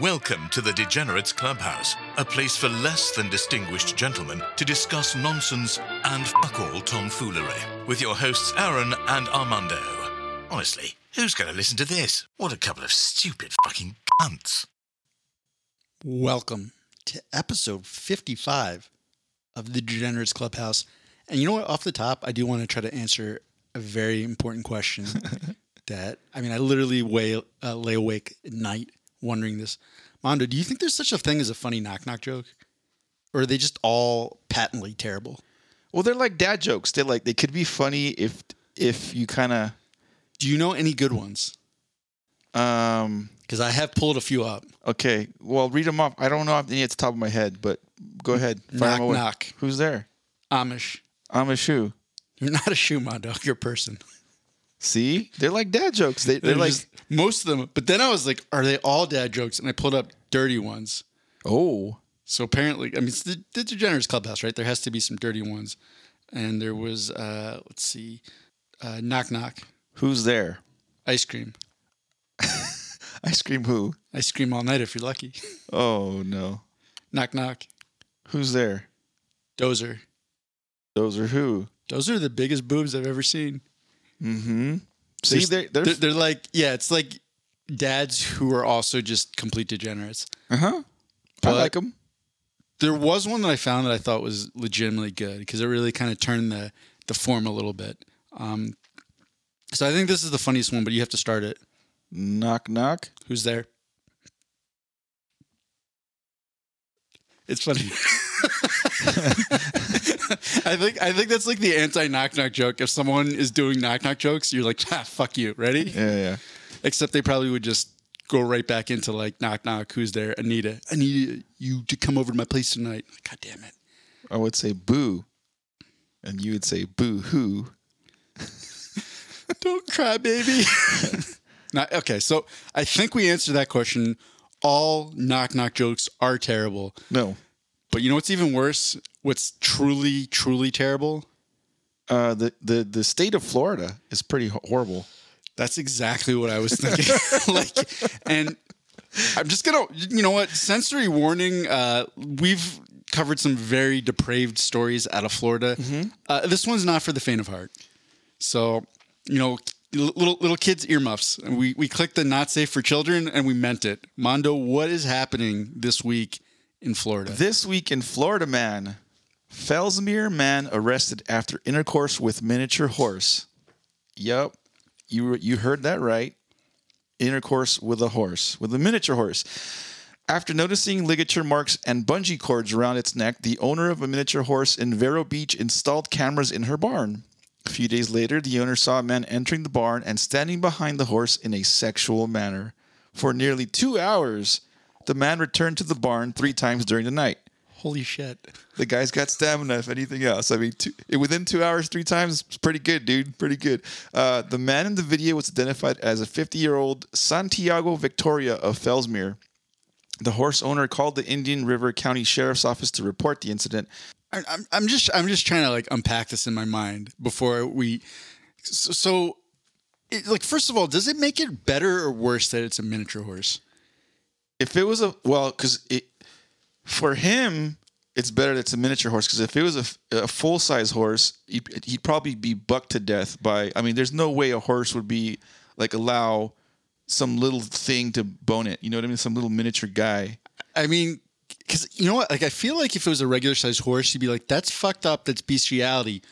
Welcome to the Degenerates Clubhouse, a place for less than distinguished gentlemen to discuss nonsense and fuck all tomfoolery. With your hosts Aaron and Armando. Honestly, who's going to listen to this? What a couple of stupid fucking cunts. Welcome to episode 55 of the Degenerates Clubhouse. And you know what? Off the top, I do want to try to answer a very important question that, I mean, I literally lay, uh, lay awake at night wondering this. Mondo, do you think there's such a thing as a funny knock knock joke? Or are they just all patently terrible? Well, they're like dad jokes. They're like they could be funny if if you kind of Do you know any good ones? um Because I have pulled a few up. okay. Well, read them off. I don't know off any at the top of my head, but go ahead. Fire Knock, knock. Who's there? Amish. I'm a shoe. You're not a shoe, Mondo. You're a person. See, they're like dad jokes. They, they're They're like just- most of them. But then I was like, are they all dad jokes? And I pulled up dirty ones. oh So apparently, I mean, it's the, the Degenerates Clubhouse, right? There has to be some dirty ones. And there was, uh, let's see, uh, knock knock, who's there? ice cream, Ice cream who? ice cream all night if you're lucky. Oh no. knock knock, Who's there? dozer. Are who? Those are the biggest boobs I've ever seen. Mm-hmm. See, they're, they're, They're, they're like, yeah, it's like dads who are also just complete degenerates. uh-huh. I like them. There was one that I found that I thought was legitimately good because it really kind of turned the the form a little bit. Um, so I think this is the funniest one, but you have to start it. Knock knock. Who's there? It's funny. I think I think that's like the anti knock knock joke. If someone is doing knock knock jokes, you're like, ah, fuck you. Ready? Yeah, yeah. Except they probably would just go right back into like knock knock. Who's there? Anita. I need you to come over to my place tonight. God damn it. I would say boo, and you would say boo hoo. Don't cry, baby. Not, okay, so I think we answered that question. All knock knock jokes are terrible. No. But you know what's even worse? What's truly, truly terrible? Uh, the, the the state of Florida is pretty horrible. That's exactly what I was thinking. like, and I'm just gonna, you know what? Sensory warning. Uh, we've covered some very depraved stories out of Florida. Uh, this one's not for the faint of heart. So, you know, little little kids earmuffs. And we we clicked the not safe for children, and we meant it. Mondo, what is happening this week in Florida? This week in Florida, man, Fellsmere man arrested after intercourse with miniature horse. Yep, you you heard that right. Intercourse with a horse, with a miniature horse. After noticing ligature marks and bungee cords around its neck, the owner of a miniature horse in Vero Beach installed cameras in her barn. A few days later, the owner saw a man entering the barn and standing behind the horse in a sexual manner. For nearly two hours, the man returned to the barn three times during the night. Holy shit! The guy's got stamina, if anything else. I mean, two, within two hours, three times, it's pretty good, dude. Pretty good. Uh, the man in the video was identified as a 50 year old Santiago Victoria of Fellsmere. The horse owner called the Indian River County Sheriff's Office to report the incident. I- I'm, I'm just I'm just trying to like unpack this in my mind before we. So, so it, like, first of all, does it make it better or worse that it's a miniature horse? If it was a, well, because it, for him, it's better that it's a miniature horse. Because if it was a, a full size horse, he'd, he'd probably be bucked to death by, I mean, there's no way a horse would be like allow some little thing to bone it. You know what I mean? Some little miniature guy. I mean, because you know what? Like, I feel like if it was a regular sized horse, you'd be like, "That's fucked up. That's bestiality."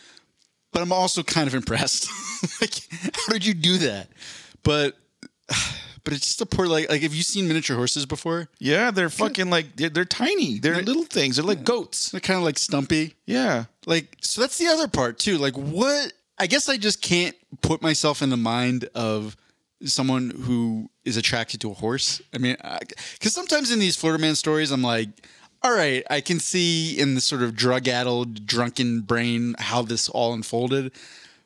But I'm also kind of impressed. like, how did you do that? But, but it's just a poor like. Like, have you seen miniature horses before? Yeah, they're fucking like, they're, they're tiny. They're little things. They're like goats. They're kind of like stumpy. Yeah. Like, so that's the other part too. Like, what? I guess I just can't put myself in the mind of someone who is attracted to a horse. I mean, because sometimes in these Florida man stories, I'm like, all right, I can see in the sort of drug addled, drunken brain how this all unfolded.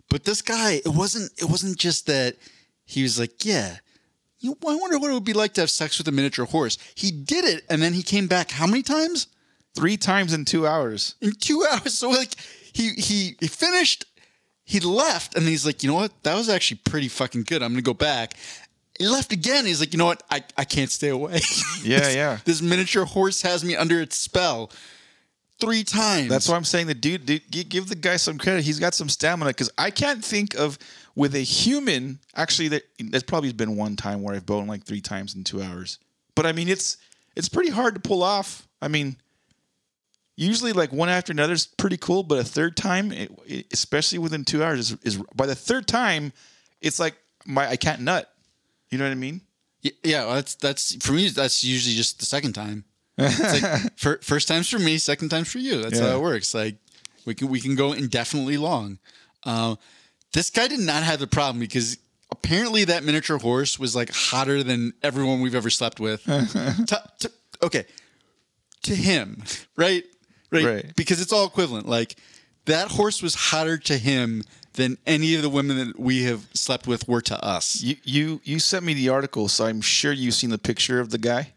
But this guy, it wasn't. It wasn't just that he was like, yeah. You I wonder what it would be like to have sex with a miniature horse. He did it, and then he came back how many times? Three times in two hours. in two hours. So like he he he finished, he left, and he's like, you know what? That was actually pretty fucking good. I'm gonna go back. he left again. He's like, you know what? I, I can't stay away. Yeah, This- yeah. This miniature horse has me under its spell three times. That's why I'm saying the dude, dude give the guy some credit. He's got some stamina because I can't think of with a human. Actually, that there's probably been one time where I've bowed like three times in two hours. But I mean, it's it's pretty hard to pull off. I mean, usually like one after another is pretty cool, but a third time, it, it- especially within two hours, is, is by the third time, it's like my I can't nut. You know what I mean? Yeah, well, that's that's for me. That's usually just the second time. It's like fir- first time's for me, second time's for you. That's Yeah. how it works. Like we can we can go indefinitely long. Uh, this guy did not have the problem because apparently that miniature horse was like hotter than everyone we've ever slept with. To- to- okay, to him, right? right, Right. Because it's all equivalent. Like that horse was hotter to him than any of the women that we have slept with were to us. You you you sent me the article, so I'm sure you've seen the picture of the guy.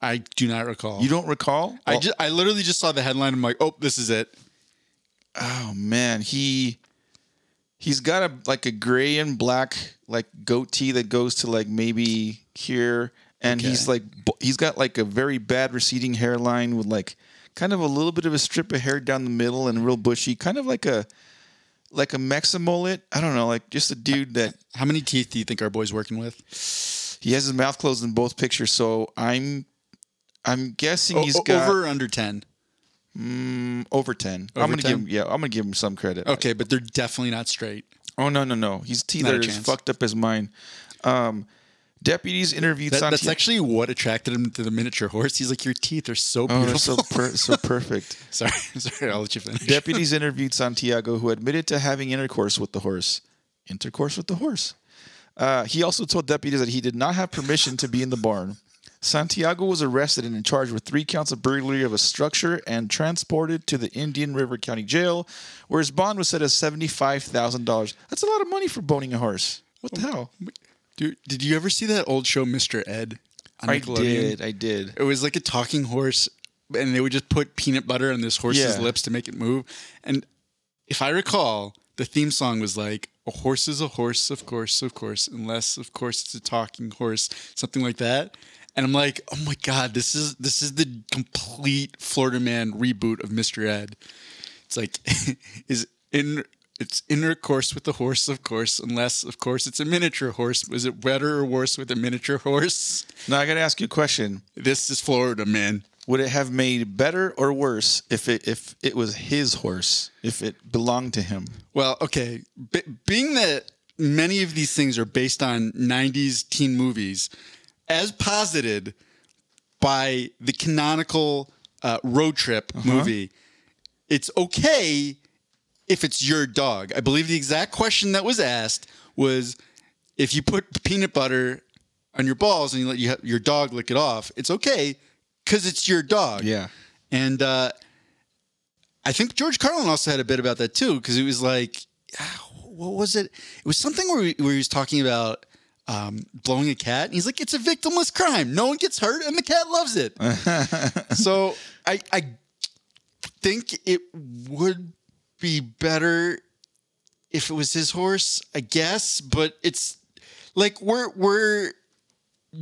I do not recall. You don't recall? I Well- just, I literally just saw the headline. I'm like, oh, this is it. Oh man, he he's got a like a gray and black like goatee that goes to like maybe here. And okay. he's like he's got like a very bad receding hairline with like kind of a little bit of a strip of hair down the middle and real bushy kind of like a like a mexamolet i don't know like just a dude that how many teeth do you think our boy's working with? He has his mouth closed in both pictures so i'm i'm guessing o- he's got over under 10 Mm, over ten. Over I'm gonna 10? give him. Yeah, I'm gonna give him some credit. Okay, but they're definitely not straight. Oh no no no! He's either as fucked up as mine. Um, deputies interviewed. That, Santiago. That's actually what attracted him to the miniature horse. He's like, your teeth are so oh, beautiful, oh, so, per- so perfect. sorry, sorry. I'll let you finish. Deputies interviewed Santiago, who admitted to having intercourse with the horse. Intercourse with the horse. Uh, he also told deputies that he did not have permission to be in the barn. Santiago was arrested and charged with three counts of burglary of a structure and transported to the Indian River County Jail, where his bond was set at seventy-five thousand dollars. That's a lot of money for boning a horse. What the hell? Dude, did you ever see that old show, Mr. Ed? I did. I did. It was like a talking horse, and they would just put peanut butter on this horse's Yeah. lips to make it move. And if I recall, the theme song was like, "A horse is a horse, of course, of course, unless, of course, it's a talking horse," something like that. And I'm like, "Oh my god, this is this is the complete Florida Man reboot of Mr. Ed." It's like, is in it's intercourse with the horse, of course, unless, of course, it's a miniature horse. Was it better or worse with a miniature horse? Now I got to ask you a question. This is Florida, man. Would it have made better or worse if it if it was his horse, if it belonged to him? Well, okay. B- being that many of these things are based on 90s teen movies, as posited by the canonical uh, road trip movie, it's okay if it's your dog. I believe the exact question that was asked was if you put peanut butter on your balls and you let you your dog lick it off, it's okay because it's your dog. Yeah. And uh, I think George Carlin also had a bit about that too, because it was like, ah, what was it? It was something where, he- where he was talking about um, blowing a cat. And he's like, it's a victimless crime. No one gets hurt, and the cat loves it. so I, I think it would be better if it was his horse, I guess. But it's like we're we're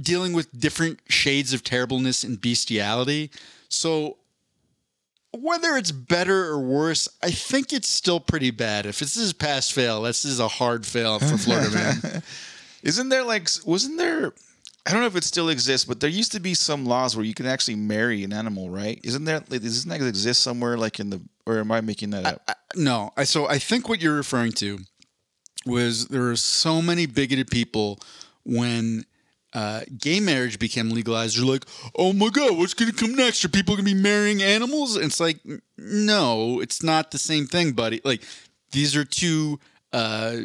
dealing with different shades of terribleness and bestiality. So whether it's better or worse, I think it's still pretty bad. If this is pass fail, this is a hard fail for Florida man. Isn't there like wasn't there I don't know if it still exists, but there used to be some laws where you can actually marry an animal, right? Isn't there like doesn't that exist somewhere like in the or am I making that up? I- no, I so I think what you're referring to was there were so many bigoted people when uh, gay marriage became legalized. They're like, oh my god, what's going to come next? Are people going to be marrying animals? And it's like, no, it's not the same thing, buddy. Like these are two uh,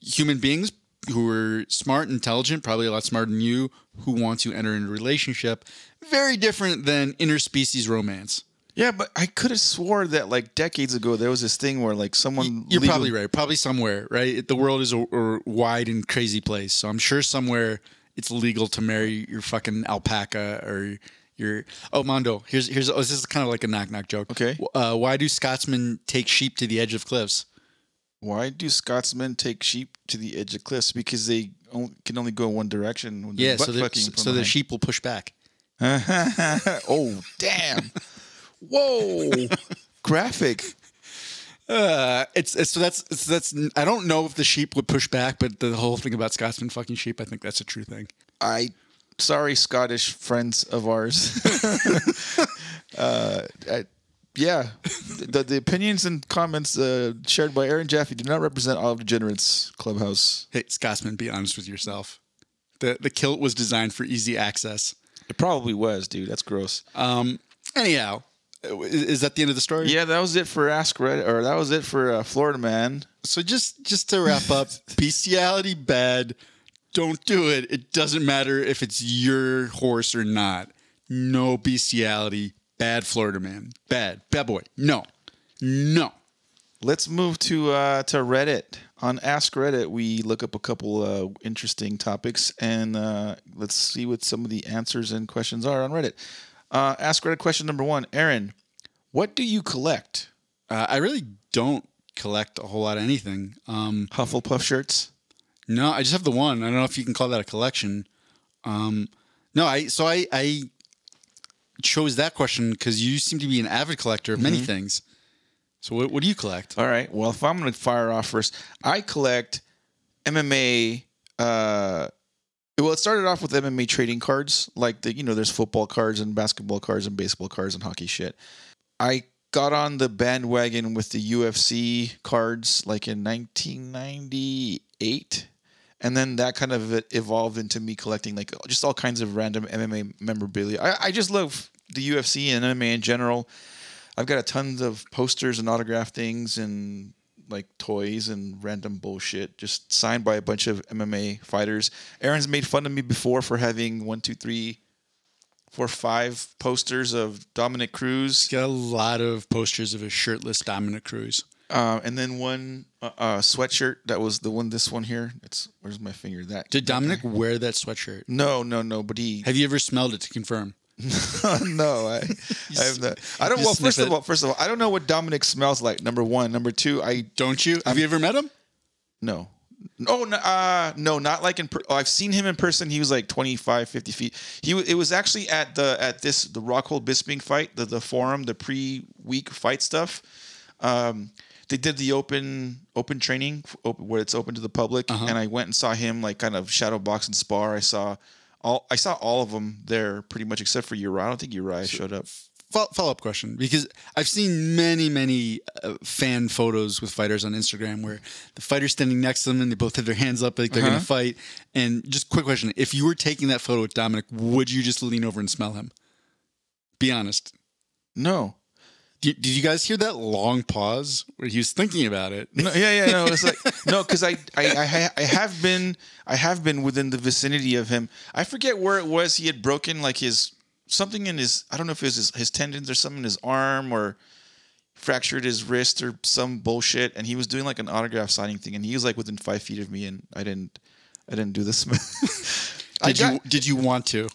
human beings who are smart, intelligent, probably a lot smarter than you, who want to enter into a relationship. Very different than interspecies romance. yeah, but I could have swore that like decades ago there was this thing where like someone You're probably right. Probably somewhere, right? The world is a, a wide and crazy place. So I'm sure somewhere it's legal to marry your fucking alpaca or your. Oh, Mondo. Here's here's. Oh, this is kind of like a knock knock joke. Okay. Uh, why do Scotsmen take sheep to the edge of cliffs? Why do Scotsmen take sheep to the edge of cliffs? Because they only, can only go one direction. When Yeah, so the, fucking from so the sheep will push back. oh damn! Whoa, graphic. Uh, it's, it's so that's it's, that's I don't know if the sheep would push back, but the whole thing about Scotsman fucking sheep, I think that's a true thing. I sorry, Scottish friends of ours. uh, I, yeah, the, the opinions and comments uh, shared by Aaron Jaffe do not represent all of Degenerates Clubhouse. Hey, Scotsman, be honest with yourself. The the kilt was designed for easy access. It probably was, dude. That's gross. Um. Anyhow, is, is that the end of the story? yeah, that was it for Ask Reddit, or that was it for uh, Florida Man. So just just to wrap up, bestiality bad. Don't do it. It doesn't matter if it's your horse or not. No bestiality. Bad Florida man. Bad. Bad boy. No. No. Let's move to uh, to Reddit. On Ask Reddit, we look up a couple uh, interesting topics and uh, let's see what some of the answers and questions are on Reddit. Uh, Ask Reddit question number one, Aaron, what do you collect? Uh, I really don't collect a whole lot of anything. Um, Hufflepuff shirts. no, I just have the one. I don't know if you can call that a collection. Um, no, I so I I chose that question because you seem to be an avid collector of many things. So what, what do you collect? All right. Well, if I'm going to fire off first, I collect MMA. Uh, well, it started off with MMA trading cards, like the you know, there's football cards and basketball cards and baseball cards and hockey shit. I got on the bandwagon with the UFC cards like in 1998, and then that kind of evolved into me collecting like just all kinds of random MMA memorabilia. I, I just love the UFC and MMA in general. I've got a tons of posters and autograph things and like toys and random bullshit just signed by a bunch of MMA fighters. Aaron's made fun of me before for having one, two, three, four, five posters of Dominick Cruz, he Got a lot of posters of a shirtless Dominick Cruz. Uh, and then one uh, uh, sweatshirt that was the one. This one here. It's where's my finger? That Did Dominick wear that sweatshirt? No, no, no. But he Have you ever smelled it to confirm? no, I, I have not. I don't. Well, first of it? all, first of all, I don't know what Dominick smells like. Number one. Number two, I Don't you? Have you ever met him? No. Oh, no, uh, no, not like in. Per- oh, I've seen him in person. He was like 25, 50 feet. He it was actually at the at this the Rockhold Bisping fight, the the forum, the pre week fight stuff. Um, they did the open open training open, where it's open to the public, and I went and saw him like kind of shadow box and spar. I saw all I saw all of them there pretty much except for Uriah. I don't think Uriah showed up. Follow up question because I've seen many, many uh, fan photos with fighters on Instagram where the fighter's standing next to them and they both have their hands up like they're going to fight. And just quick question: If you were taking that photo with Dominick, would you just lean over and smell him? Be honest. No. Did, did you guys hear that long pause where he was thinking about it? No, yeah, yeah, no. It's like no, because I, I, I, I have been, I have been within the vicinity of him. I forget where it was. He had broken like his something in his. I don't know if it was his, his tendons or something in his arm or fractured his wrist or some bullshit. And he was doing like an autograph signing thing, and he was like within five feet of me, and I didn't, I didn't do this. Did got- you did you want to?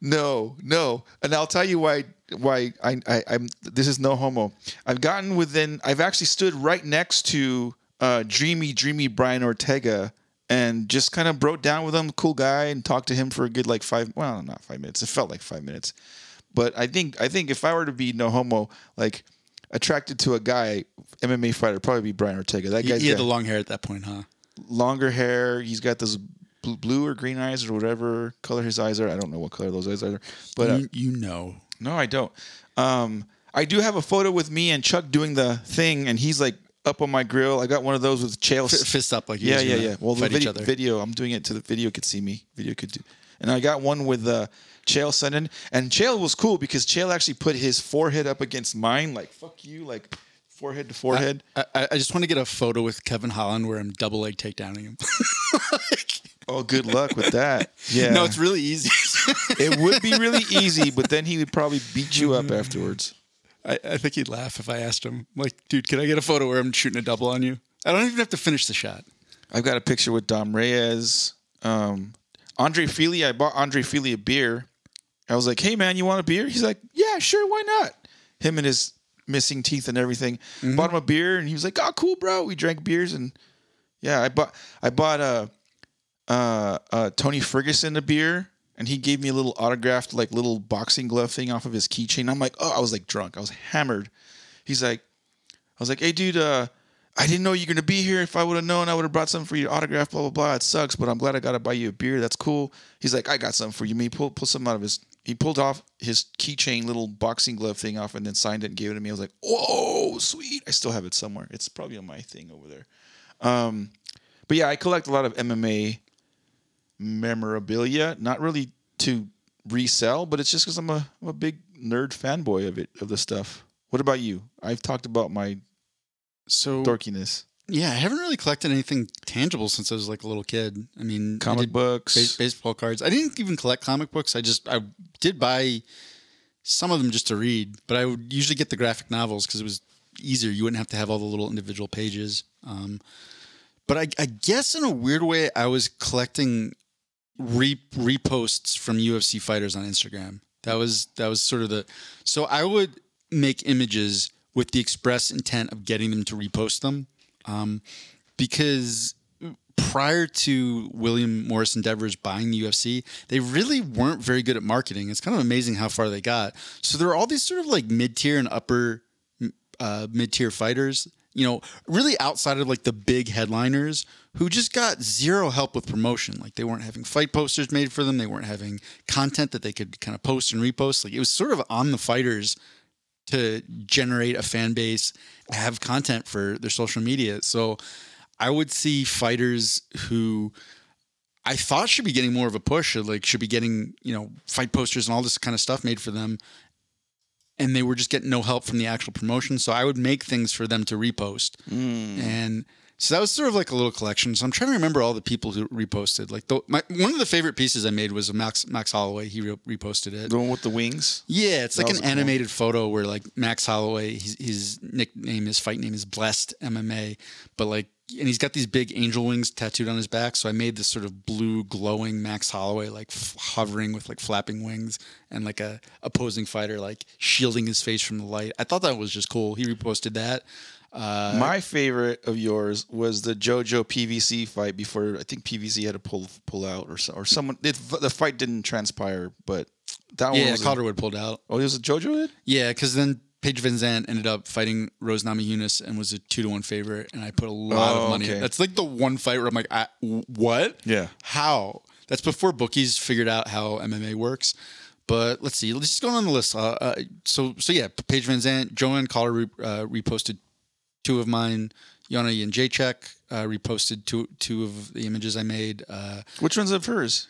No, no, and I'll tell you why. Why I, I I'm this is no homo. I've gotten within. I've actually stood right next to uh, dreamy, dreamy Brian Ortega, and just kind of broke down with him. Cool guy, and talked to him for a good like five. Well, not five minutes. It felt like five minutes, but I think I think if I were to be no homo, like attracted to a guy, MMA fighter, probably be Brian Ortega. That He, guy's he had got the long hair at that point, huh? longer hair. He's got those blue, or green eyes or whatever color his eyes are. I don't know what color those eyes are, but. Uh, you, you know. no, I don't. Um, I do have a photo with me and Chuck doing the thing, and he's like up on my grill. I got one of those with Chael. F- fist up like yeah, yeah, yeah. Well, the video, video, I'm doing it to the video could see me. Video could do. And I got one with uh, Chael Sonnen, and Chael was cool because Chael actually put his forehead up against mine, like "fuck you," like forehead to forehead. I, I I just want to get a photo with Kevin Holland where I'm double leg takedowning him. oh, good luck with that. Yeah, No, it's really easy. it would be really easy, but then he would probably beat you up afterwards. I, I think he'd laugh if I asked him, like, dude, can I get a photo where I'm shooting a double on you? I don't even have to finish the shot. I've got a picture with Dom Reyes. Um, Andre Fili, I bought Andre Fili a beer. I was like, hey, man, you want a beer? He's like, yeah, sure, why not? Him and his missing teeth and everything. Bought him a beer, and he was like, oh, cool, bro. We drank beers, and yeah, I bought I bought uh, uh, uh, Tony Ferguson a beer, and he gave me a little autographed like little boxing glove thing off of his keychain. I'm like, oh, I was like drunk. I was hammered. He's like, I was like, hey, dude, uh, I didn't know you were gonna be here. If I would have known, I would have brought something for you to autograph. Blah blah blah. It sucks, but I'm glad I got to buy you a beer. That's cool. He's like, I got something for you. Me pull pull something out of his. He pulled off his keychain little boxing glove thing off, and then signed it and gave it to me. I was like, whoa, sweet. I still have it somewhere. It's probably on my thing over there. Um, but yeah, I collect a lot of MMA memorabilia. Not really to resell, but it's just because I'm a, I'm a big nerd fanboy of it of the stuff. What about you? I've talked about my So dorkiness. yeah, I haven't really collected anything tangible since I was like a little kid. I mean, Comic did books. base- baseball cards. I didn't even collect comic books. I just I did buy some of them just to read, but I would usually get the graphic novels because it was easier. You wouldn't have to have all the little individual pages. Um, but I, I guess in a weird way, I was collecting re- reposts from UFC fighters on Instagram. That was that was sort of the. So I would make images with the express intent of getting them to repost them, um, because prior to William Morris Endeavors buying the UFC, they really weren't very good at marketing. It's kind of amazing how far they got. So there are all these sort of like mid tier and upper uh, mid tier fighters, you know, really outside of like the big headliners who just got zero help with promotion. Like they weren't having fight posters made for them, they weren't having content that they could kind of post and repost. Like it was sort of on the fighters to generate a fan base, have content for their social media. So I would see fighters who I thought should be getting more of a push, like should be getting, you know, fight posters and all this kind of stuff made for them. And they were just getting no help from the actual promotion. So I would make things for them to repost. Mm. And so that was sort of like a little collection. So I'm trying to remember all the people who reposted. Like the, my, one of the favorite pieces I made was Max Max Holloway. He re- reposted it. The one with the wings. Yeah, it's like an was cool. animated photo where like Max Holloway, his, his nickname, his fight name is Blessed MMA, but like, and he's got these big angel wings tattooed on his back. So I made this sort of blue glowing Max Holloway, like f- hovering with like flapping wings and like a opposing fighter like shielding his face from the light. I thought that was just cool. He reposted that. Uh, My favorite of yours was the JoJo PVC fight before I think PVC had to pull pull out or so, or someone it, the fight didn't transpire, but that one yeah, was a- Calderwood pulled out. oh, it was a JoJo hit. Yeah, because then Paige VanZant ended up fighting Rose Namajunas and was a two to one favorite, and I put a lot Oh, of money. okay. That's like the one fight where I'm like, I, what? Yeah. How? That's before bookies figured out how MMA works. But let's see. Let's just go on the list. Uh, uh, so so yeah, Paige VanZant, Joanne Collar re- uh, reposted two of mine. Yana and Jacek uh, reposted two two of the images I made. Uh, Which one's of hers?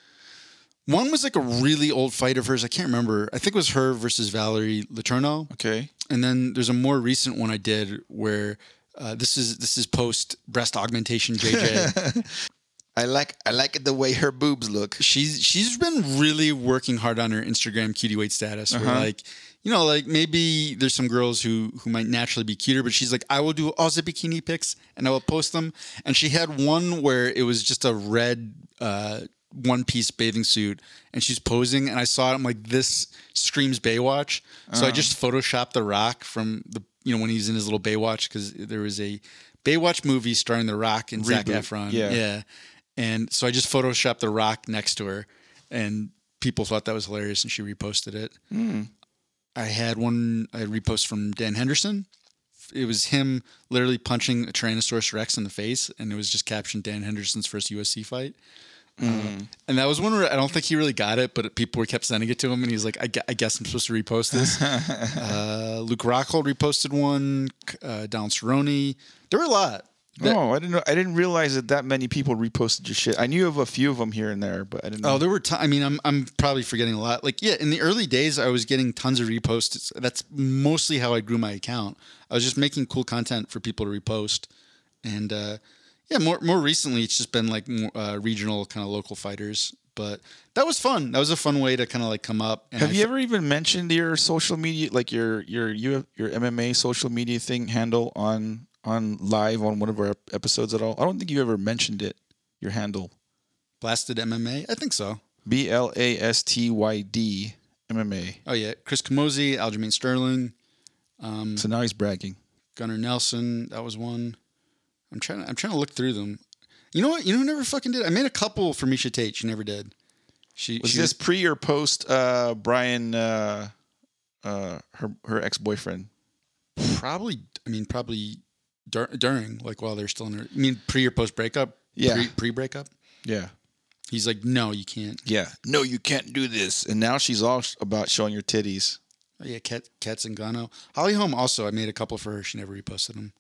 one was like a really old fight of hers. I can't remember. I think it was her versus Valerie Letourneau. Okay. And then there's a more recent one I did where uh, this is this is post breast augmentation JJ. I like I like it the way her boobs look. she's she's been really working hard on her Instagram cutie weight status. Where Uh-huh. like you know like maybe there's some girls who who might naturally be cuter, but she's like I will do all the bikini pics and I will post them. And she had one where it was just a red. Uh, one piece bathing suit and she's posing and I saw it I'm like this screams Baywatch so Uh-huh. I just photoshopped the rock from the you know when he's in his little Baywatch because there was a Baywatch movie starring the rock and Zac Reboot, Efron yeah. yeah and so I just photoshopped the rock next to her, and people thought that was hilarious, and she reposted it. I had one I reposted from Dan Henderson. It was him literally punching a Tyrannosaurus Rex in the face, and it was just captioned Dan Henderson's first UFC fight. Uh, and that was one where I don't think he really got it, but people were kept sending it to him, and he's like, "I, gue- I guess I'm supposed to repost this." uh, Luke Rockhold reposted one. Uh, Don Cerrone. There were a lot. That- oh, I didn't know. I didn't realize that that many people reposted your shit. I knew of a few of them here and there, but I didn't. Oh, know. there were. T- I mean, I'm I'm probably forgetting a lot. Like, yeah, in the early days, I was getting tons of reposts. That's mostly how I grew my account. I was just making cool content for people to repost, and uh, yeah, more more recently, it's just been like more, uh, regional kind of local fighters. But that was fun. That was a fun way to kind of like come up. And Have I you fe- ever even mentioned your social media, like your your your your MMA social media thing handle on on live on one of our episodes at all? I don't think you ever mentioned it. Your handle blasted MMA? I think so. B L A S T Y D MMA. Oh yeah, Chris Camozzi, Aljamain Sterling, So now he's bragging. Gunnar Nelson. That was one. I'm trying. To, I'm trying to look through them. You know what? You know who never fucking did? I made a couple for Miesha Tate. She never did. She Was she this pre or post uh, Brian, uh, uh, her her ex boyfriend? probably? I mean, probably dur- during, like while they're still in. Her, I mean, pre or post breakup? Yeah. Pre pre breakup. Yeah. He's like, no, you can't. Yeah. No, you can't do this. And now she's all about showing your titties. Oh, yeah, Kat, Cat Zingano. Holly Holm also. I made a couple for her. She never reposted them.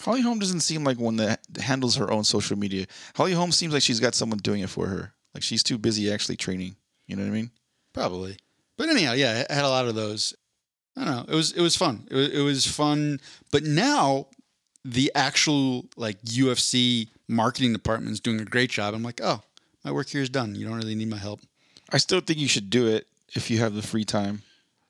Holly Holm doesn't seem like one that handles her own social media. Holly Holm seems like she's got someone doing it for her. Like she's too busy actually training. You know what I mean? Probably. But anyhow, yeah, I had a lot of those. I don't know. It was it was fun. It was, it was fun. But now the actual like UFC marketing department is doing a great job. I'm like, oh, my work here is done. You don't really need my help. I still think you should do it if you have the free time.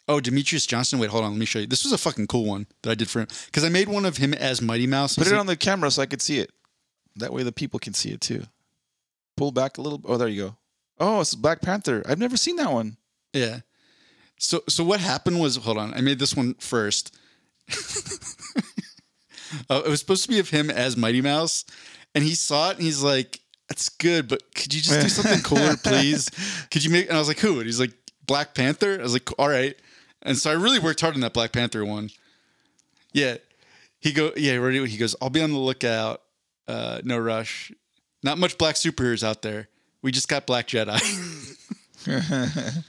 Oh, Demetrious Johnson. Wait, hold on. Let me show you. This was a fucking cool one that I did for him because I made one of him as Mighty Mouse. Put it like- on the camera so I could see it. That way the people can see it too. Pull back a little. Oh, there you go. Oh, it's Black Panther. I've never seen that one. Yeah. So so what happened was hold on, I made this one first. uh, it was supposed to be of him as Mighty Mouse, and he saw it and he's like, "That's good, but could you just do something cooler, please? Could you make?" And I was like, "Who?" And he's like, "Black Panther." I was like, "All right." And so I really worked hard on that Black Panther one. Yeah, he go yeah ready. He goes, "I'll be on the lookout. Uh, no rush. Not much black superheroes out there. We just got Black Jedi."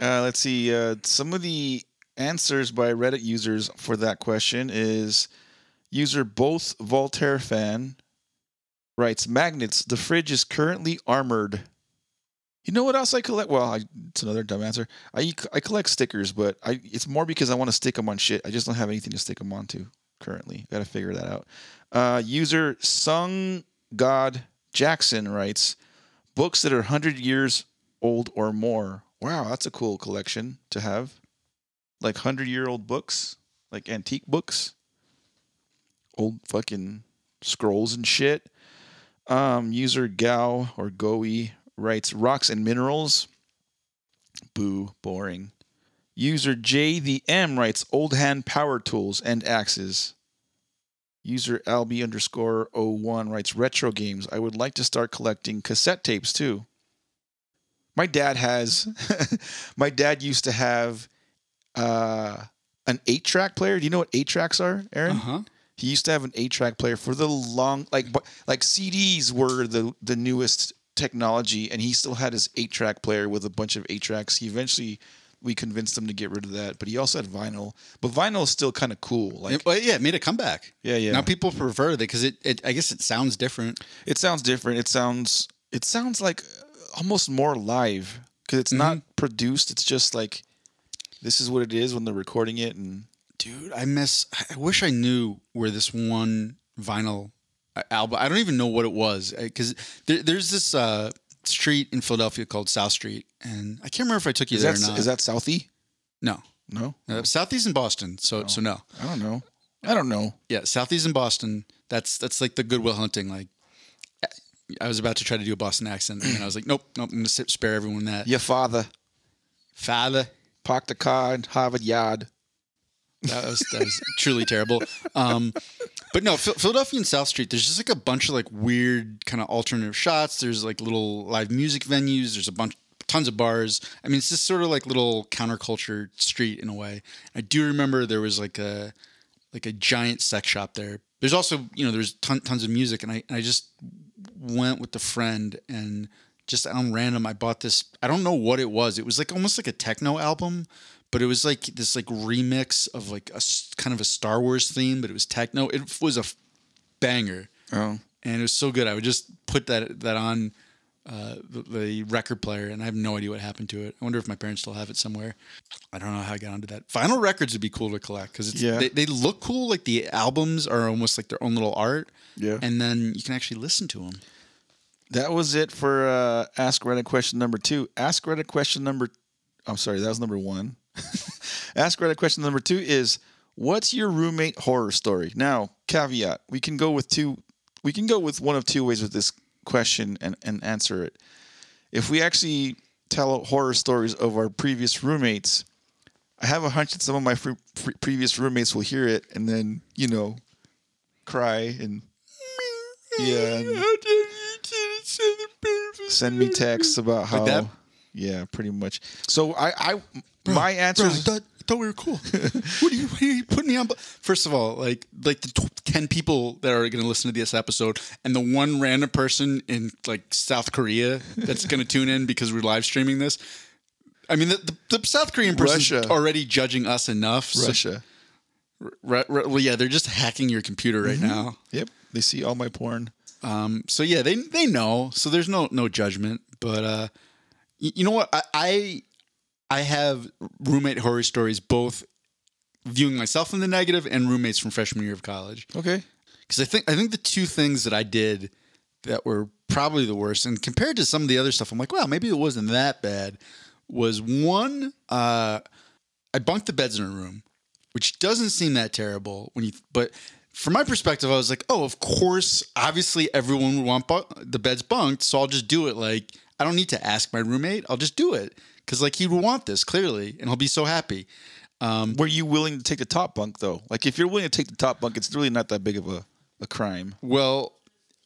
Uh, let's see. Uh, some of the answers by Reddit users for that question is user both Voltaire fan writes magnets. The fridge is currently armored. You know what else I collect? Well, I, it's another dumb answer. I I collect stickers, but I it's more because I want to stick them on shit. I just don't have anything to stick them onto currently. Got to figure that out. Uh, user Sung God Jackson writes books that are hundred years old or more. Wow, that's a cool collection to have. Like hundred year old books, like antique books, old fucking scrolls and shit. Um, user Gao or Goe writes rocks and minerals. Boo, boring. User J the M writes old hand power tools and axes. User Albi underscore 01 writes retro games. I would like to start collecting cassette tapes too. My dad has, my dad used to have uh, an eight track player. Do you know what eight tracks are, Aaron? Uh huh. He used to have an eight track player for the long, like, like CDs were the the newest technology, and he still had his eight track player with a bunch of eight tracks. He eventually, we convinced him to get rid of that, but he also had vinyl. But vinyl is still kind of cool. Like, well, yeah, it made a comeback. yeah, yeah. Now people prefer it because it, it. I guess it sounds different. It sounds different. It sounds it sounds like almost more live because it's not produced. It's just like this is what it is when they're recording it, and Dude, I miss. I wish I knew where this one vinyl uh, album. I don't even know what it was because there, there's this uh, street in Philadelphia called South Street, and I can't remember if I took you is there that or not. is that Southie? no? No, Uh, Southeast in Boston, so so no. I don't know. I don't know. Yeah, Southeast in Boston. That's that's like the Good Will Hunting. Like, I was about to try to do a Boston accent, and I was like, nope, nope. I'm gonna spare everyone that. Your father Father, parked the car in Harvard Yard. That was that was truly terrible. Um, but no, Philadelphia and South Street. There's just like a bunch of like weird kind of alternative shots. There's like little live music venues. There's a bunch, tons of bars. I mean, it's just sort of like little counterculture street in a way. I do remember there was like a like a giant sex shop there. There's also you know there's ton, tons of music, and I and I just went with a friend and just on random I bought this. I don't know what it was. It was like almost like a techno album, but it was like this like remix of like a kind of a Star Wars theme, but it was techno. It was a banger, Oh, and it was so good. I would just put that that on uh, the, the record player, and I have no idea what happened to it. I wonder if my parents still have it somewhere. I don't know how I got onto that. Vinyl records would be cool to collect because Yeah. they, they look cool. Like the albums are almost like their own little art. Yeah. and then you can actually listen to them. That was it for uh, Ask Reddit question number two. Ask Reddit question number. I'm sorry, that was number one. Ask Reddit question number two is what's your roommate horror story? Now, caveat: we can go with two. We can go with one of two ways with this question and, and answer it. If we actually tell horror stories of our previous roommates, I have a hunch that some of my fr- fr- previous roommates will hear it and then you know cry and Yeah. and Send me texts about how. that? Yeah, pretty much. So I, I my answer Bro, I is thought, I thought we were cool. what are you? What are you putting me on? bu- First of all, like like the tw- ten people that are going to listen to this episode, and the one random person in like South Korea that's going to tune in because we're live streaming this. I mean, the, the, the South Korean person's Russia. already judging us enough. so- Russia. Ru- Ru- well, yeah, they're just hacking your computer right mm-hmm. now. Yep, they see all my porn. Um, so yeah, they they know. So there's no no judgment. But uh, y- you know what? I, I I have roommate horror stories, both viewing myself in the negative and roommates from freshman year of college. Okay. Because I think I think the two things that I did that were probably the worst, and compared to some of the other stuff, I'm like, wow, maybe it wasn't that bad. Was one, uh, I bunked the beds in a room, which doesn't seem that terrible when you, but from my perspective, I was like, oh, of course, obviously everyone would want bu- the beds bunked, so I'll just do it. Like, I don't need to ask my roommate, I'll just do it because like he would want this clearly, and he'll be so happy. Um, Were you willing to take the top bunk though? Like if you're willing to take the top bunk, it's really not that big of a, a crime. Well,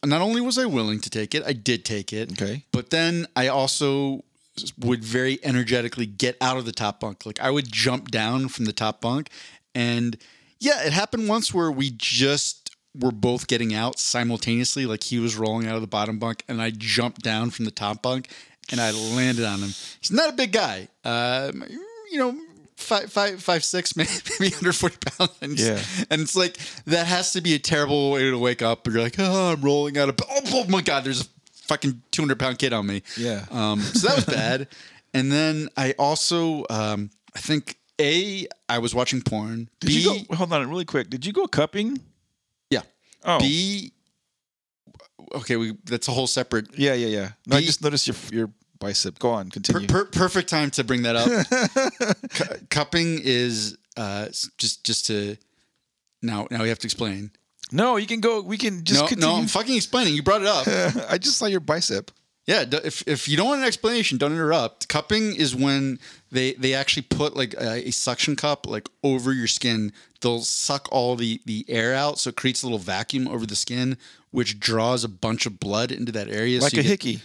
not only was I willing to take it, I did take it. Okay. But then I also would very energetically get out of the top bunk. Like I would jump down from the top bunk. And yeah, it happened once where we just were both getting out simultaneously. Like he was rolling out of the bottom bunk and I jumped down from the top bunk and I landed on him. He's not a big guy. Uh, you know, five, five, five, six, maybe, maybe 140 pounds. And, Yeah. and it's like, that has to be a terrible way to wake up. You're like, oh, I'm rolling out of, oh, oh my God, there's a fucking 200 pound kid on me. Yeah. Um, so that was bad. and then I also, um, I think A, I was watching porn. Did B, you go? Hold on, really quick. Did you go cupping? yeah. Oh, B, okay, we that's a whole separate yeah, yeah, yeah. No, I B- just noticed your your bicep. Go on, continue. per, perfect time to bring that up. Cu- cupping is uh, just just to now now we have to explain. no, you can go. We can just no, continue. no, I'm fucking explaining. You brought it up. I just saw your bicep. Yeah, if if you don't want an explanation, don't interrupt. Cupping is when they they actually put like a, a suction cup like over your skin. They'll suck all the the air out, so it creates a little vacuum over the skin, which draws a bunch of blood into that area. Like so a get- hickey.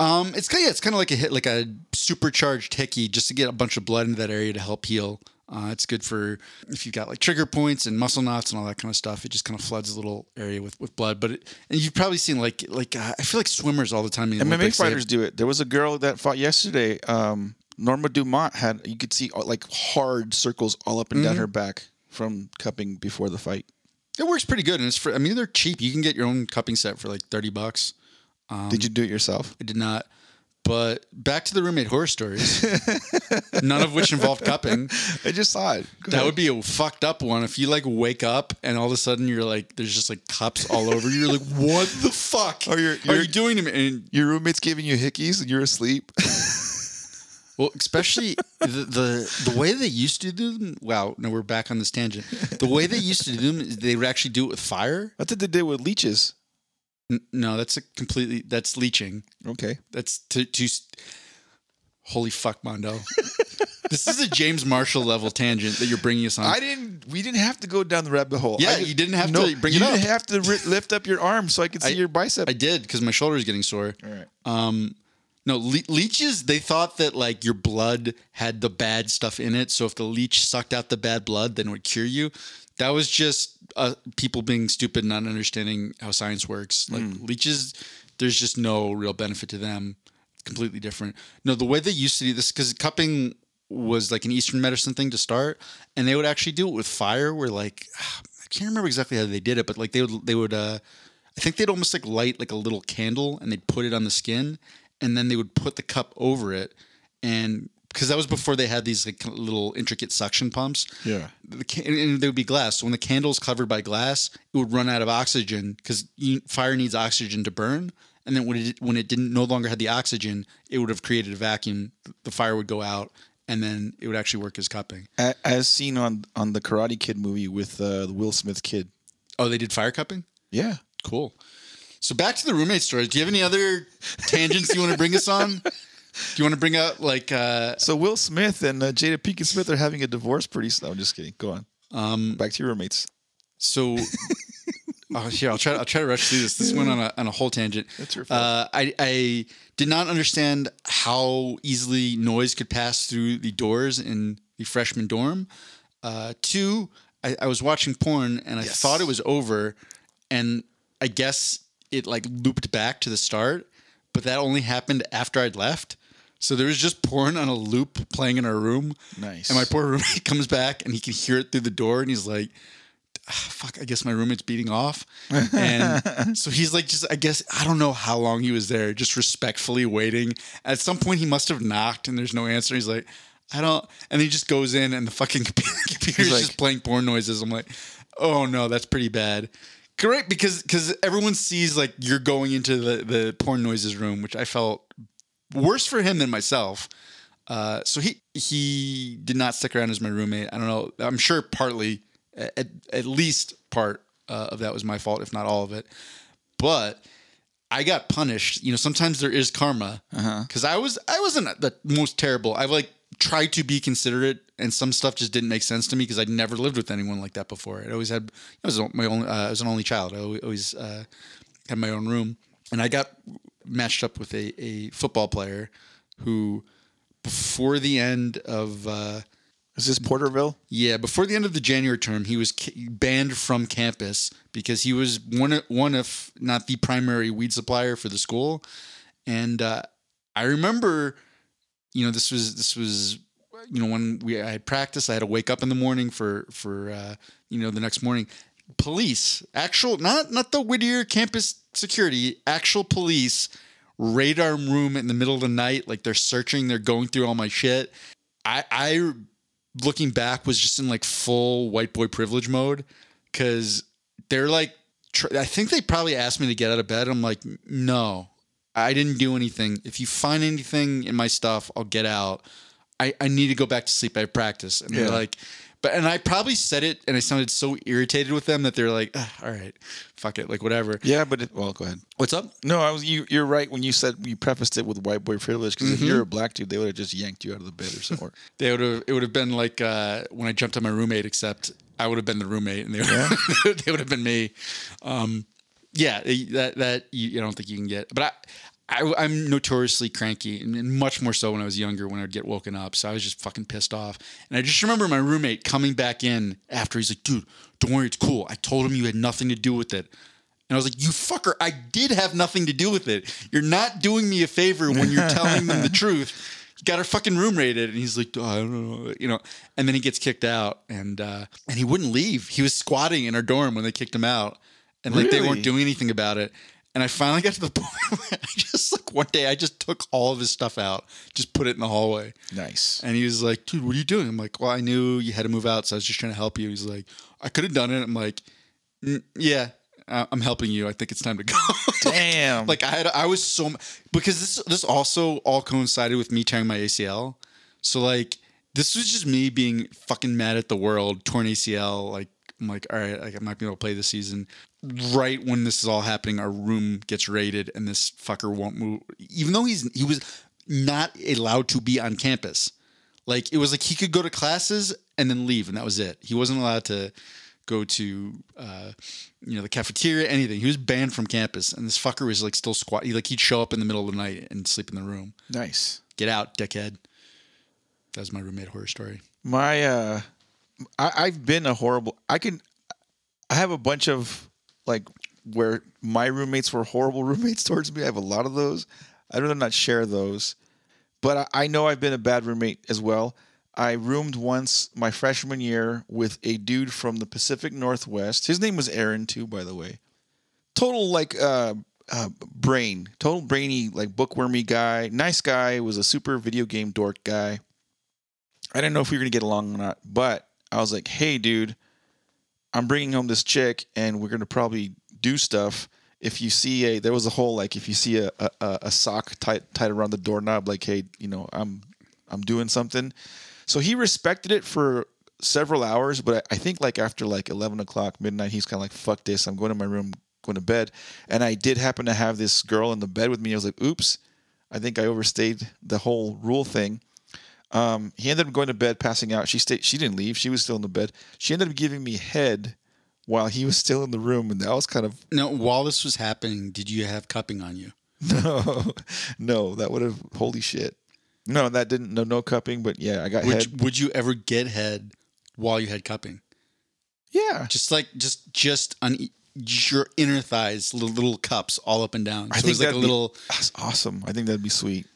Um, it's kind of yeah, it's kind of like a hit, like a supercharged hickey, just to get a bunch of blood into that area to help heal. Uh, it's good for if you've got like trigger points and muscle knots and all that kind of stuff. It just kind of floods a little area with, with blood. But it, and you've probably seen like like uh, I feel like swimmers all the time. In the MMA Olympics, they have- fighters do it. There was a girl that fought yesterday. Um, Norma Dumont had you could see uh, like hard circles all up and Mm-hmm. down her back from cupping before the fight. It works pretty good, and it's for. I mean, they're cheap. You can get your own cupping set for like thirty bucks. Um, Did you do it yourself? I did not. But back to the roommate horror stories, none of which involved cupping. I just saw it. Go That ahead. would be a fucked up one. If you like wake up and all of a sudden you're like, there's just like cups all over you. You're like, what the fuck you're- are you're- you doing to me? And your roommate's giving you hickeys and you're asleep. well, especially the, the the way they used to do them. Wow, no, we're back on this tangent. The way they used to do them is they would actually do it with fire. That's what they did with leeches. No, that's a completely that's leeching. Okay. That's to to. Holy fuck, Mondo. this is a James Marshall level tangent that you're bringing us on. I didn't. We didn't have to go down the rabbit hole. Yeah, I you didn't have to bring it up. you didn't have to lift up your arm so I could see I- your bicep. I did because my shoulder is getting sore. All right. Um, no, le- leeches. They thought that like your blood had the bad stuff in it, so if the leech sucked out the bad blood, then it would cure you. That was just uh, people being stupid, and not understanding how science works. Like leeches, there's just no real benefit to them. Completely different. No, the way they used to do this because cupping was like an Eastern medicine thing to start, and they would actually do it with fire. Where like I can't remember exactly how they did it, but like they would they would uh, I think they'd almost like light like a little candle and they'd put it on the skin and then they would put the cup over it and because that was before they had these like little intricate suction pumps. Yeah. Can- and they would be glass. So when the candle's covered by glass, it would run out of oxygen because fire needs oxygen to burn. And then when it when it didn't no longer had the oxygen, it would have created a vacuum. The fire would go out, and then it would actually work as cupping. As seen on on the Karate Kid movie with uh, the Will Smith kid. Oh, they did fire cupping. Yeah. Cool. So back to the roommate stories. Do you have any other tangents you want to bring us on? Do you want to bring up like uh So Will Smith and uh, Jada Pinkett Smith are having a divorce pretty soon. No, I'm just kidding. Go on. um Back to your roommates. so Oh, here I'll try. I'll try to rush through this. This went on a on a whole tangent. That's your fault. Uh, I I did not understand how easily noise could pass through the doors in the freshman dorm. Uh, two, I, I was watching porn and I Yes. thought it was over, and I guess it like looped back to the start, but that only happened after I'd left. So there was just porn on a loop playing in our room. Nice. And my poor roommate comes back and he can hear it through the door and he's like, "Ah, fuck, I guess my roommate's beating off. And so he's like, just, I guess, I don't know how long he was there, just respectfully waiting. At some point, he must have knocked and there's no answer. He's like, I don't, and he just goes in and the fucking computer's like- just playing porn noises. I'm like, oh no, that's pretty bad. Correct, because because everyone sees like you're going into the the porn noises room, which I felt worse for him than myself. Uh, so he he did not stick around as my roommate. I don't know. I'm sure partly, at, at least part uh, of that was my fault, if not all of it. But I got punished. You know, sometimes there is karma because I was I wasn't the most terrible. I like tried to be considerate, and some stuff just didn't make sense to me because I'd never lived with anyone like that before. I always had I was my only uh, I was an only child. I always- always uh, had my own room, and I got matched up with a a football player who before the end of. Uh, Is this Porterville? yeah, before the end of the January term, he was banned from campus because he was one of, one of not the primary weed supplier for the school. And uh, I remember, you know, this was this was you know when we I had practice, I had to wake up in the morning for for uh, you know the next morning. Police, actual not not the Whittier campus security, actual police radar room in the middle of the night, like they're searching, they're going through all my shit. I I looking back was just in like full white boy privilege mode because they're like tr- i think they probably asked me to get out of bed. I'm like no i didn't do anything. If you find anything in my stuff i'll get out. I, I need to go back to sleep. I have practice. And Yeah. they're like but and i probably said it and i sounded so irritated with them that they're like "Ugh, all right fuck it like whatever Yeah, but it, well, go ahead. what's up No, I was you. You're right when you said you prefaced it with white boy privilege because Mm-hmm. if you're a black dude, they would have just yanked you out of the bed or somewhere. they would have it would have been like uh, when I jumped on my roommate, except I would have been the roommate, and they would, they would have been me. Um, yeah, that that you, I don't think you can get, but I, I I'm notoriously cranky, and, much more so when I was younger when I'd get woken up. So I was just fucking pissed off, and I just remember my roommate coming back in after he's like, "Dude, don't worry, it's cool. I told him you had nothing to do with it." And I was like, "You fucker! I did have nothing to do with it. You're not doing me a favor when you're telling them the truth. You got our fucking room raided." And he's like, oh, "I don't know," you know. And then he gets kicked out, and uh, and he wouldn't leave. He was squatting in our dorm when they kicked him out, and like they weren't doing anything about it. And I finally got to the point where I just like one day I just took all of his stuff out, just put it in the hallway. nice. And he was like, dude, what are you doing? I'm like, well, I knew you had to move out, so I was just trying to help you. He's like, I could have done it. I'm like, "Mm, yeah, I'm helping you. I think it's time to go. Damn. like I had, I was so because this this also all coincided with me tearing my ACL. So like this was just me being fucking mad at the world, torn ACL. Like I'm like, all right, like I might be able to play this season. Right when this is all happening, our room gets raided, and this fucker won't move. Even though he's he was not allowed to be on campus. Like it was like he could go to classes and then leave, and that was it. He wasn't allowed to go to uh, you know the cafeteria, anything. He was banned from campus, and this fucker was like still squat. He, like he'd show up in the middle of the night and sleep in the room. nice. Get out, dickhead. That was my roommate horror story. My uh, I, I've been a horrible. I can. I have a bunch of like where my roommates were horrible roommates towards me. I have a lot of those. I'd rather not share those, but I, I know I've been a bad roommate as well. I roomed once my freshman year with a dude from the Pacific Northwest. His name was Aaron too, by the way. Total like uh, uh, brain, total brainy like bookwormy guy. Nice guy. Was a super video game dork guy. I didn't know if we were gonna get along or not, but I was like, "Hey, dude, I'm bringing home this chick, and we're gonna probably do stuff. If you see a, there was a whole like, if you see a a, a- a sock tied tied around the doorknob, like, hey, you know, I'm I'm doing something. So he respected it for several hours, but I, I think like after like 11 o'clock midnight, he's kind of like, "Fuck this, I'm going to my room, going to bed." And I did happen to have this girl in the bed with me. I was like, "Oops." I think I overstayed the whole rule thing. Um, he ended up going to bed, passing out. She stayed. She didn't leave. She was still in the bed. She ended up giving me head while he was still in the room, and that was kind of Now, while this was happening, did you have cupping on you? no, no. That would have holy shit. No, that didn't. No, no cupping. But yeah, I got Would head. would you ever get head while you had cupping? yeah, Just like just just on your inner thighs, little, little cups all up and down. So I it think was like a that'd be- little. that's awesome. I think that'd be sweet.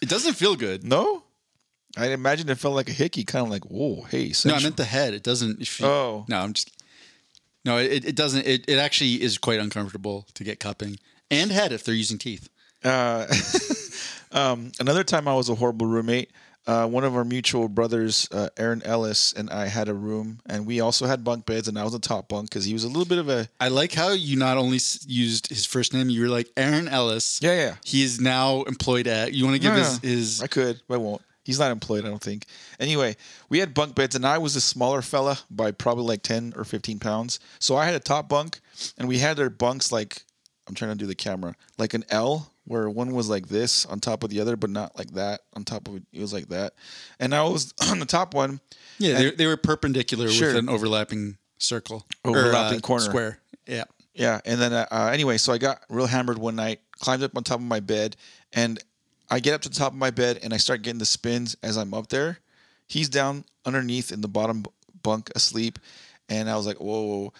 It doesn't feel good. no, I imagine it felt like a hickey, kind of like whoa, hey. No, I sensual. meant the head. It doesn't. If you, Oh. no, I'm just. No, it, it doesn't. It, it actually is quite uncomfortable to get cupping and head if they're using teeth. Uh, um, another time I was a horrible roommate. Uh, one of our mutual brothers, uh, Aaron Ellis, and I had a room, and we also had bunk beds, and I was a top bunk because he was a little bit of a I like how you not only s- used his first name, you were like Aaron Ellis. yeah, yeah. He is now employed at. You want to give No, his his I could, but I won't. He's not employed, I don't think. Anyway, we had bunk beds, and I was a smaller fella by probably like 10 or 15 pounds. So I had a top bunk, and we had our bunks like, I'm trying to do the camera, like an L, where one was like this on top of the other, but not like that on top of it. It was like that. And I was on the top one. yeah. They, they were perpendicular Sure. with an overlapping circle, Or, Overlapping uh, corner. square. Yeah. Yeah, and then uh, uh, anyway, so I got real hammered one night, climbed up on top of my bed, and I get up to the top of my bed and I start getting the spins as I'm up there. He's down underneath in the bottom bunk asleep, and I was like, "Whoa, whoa,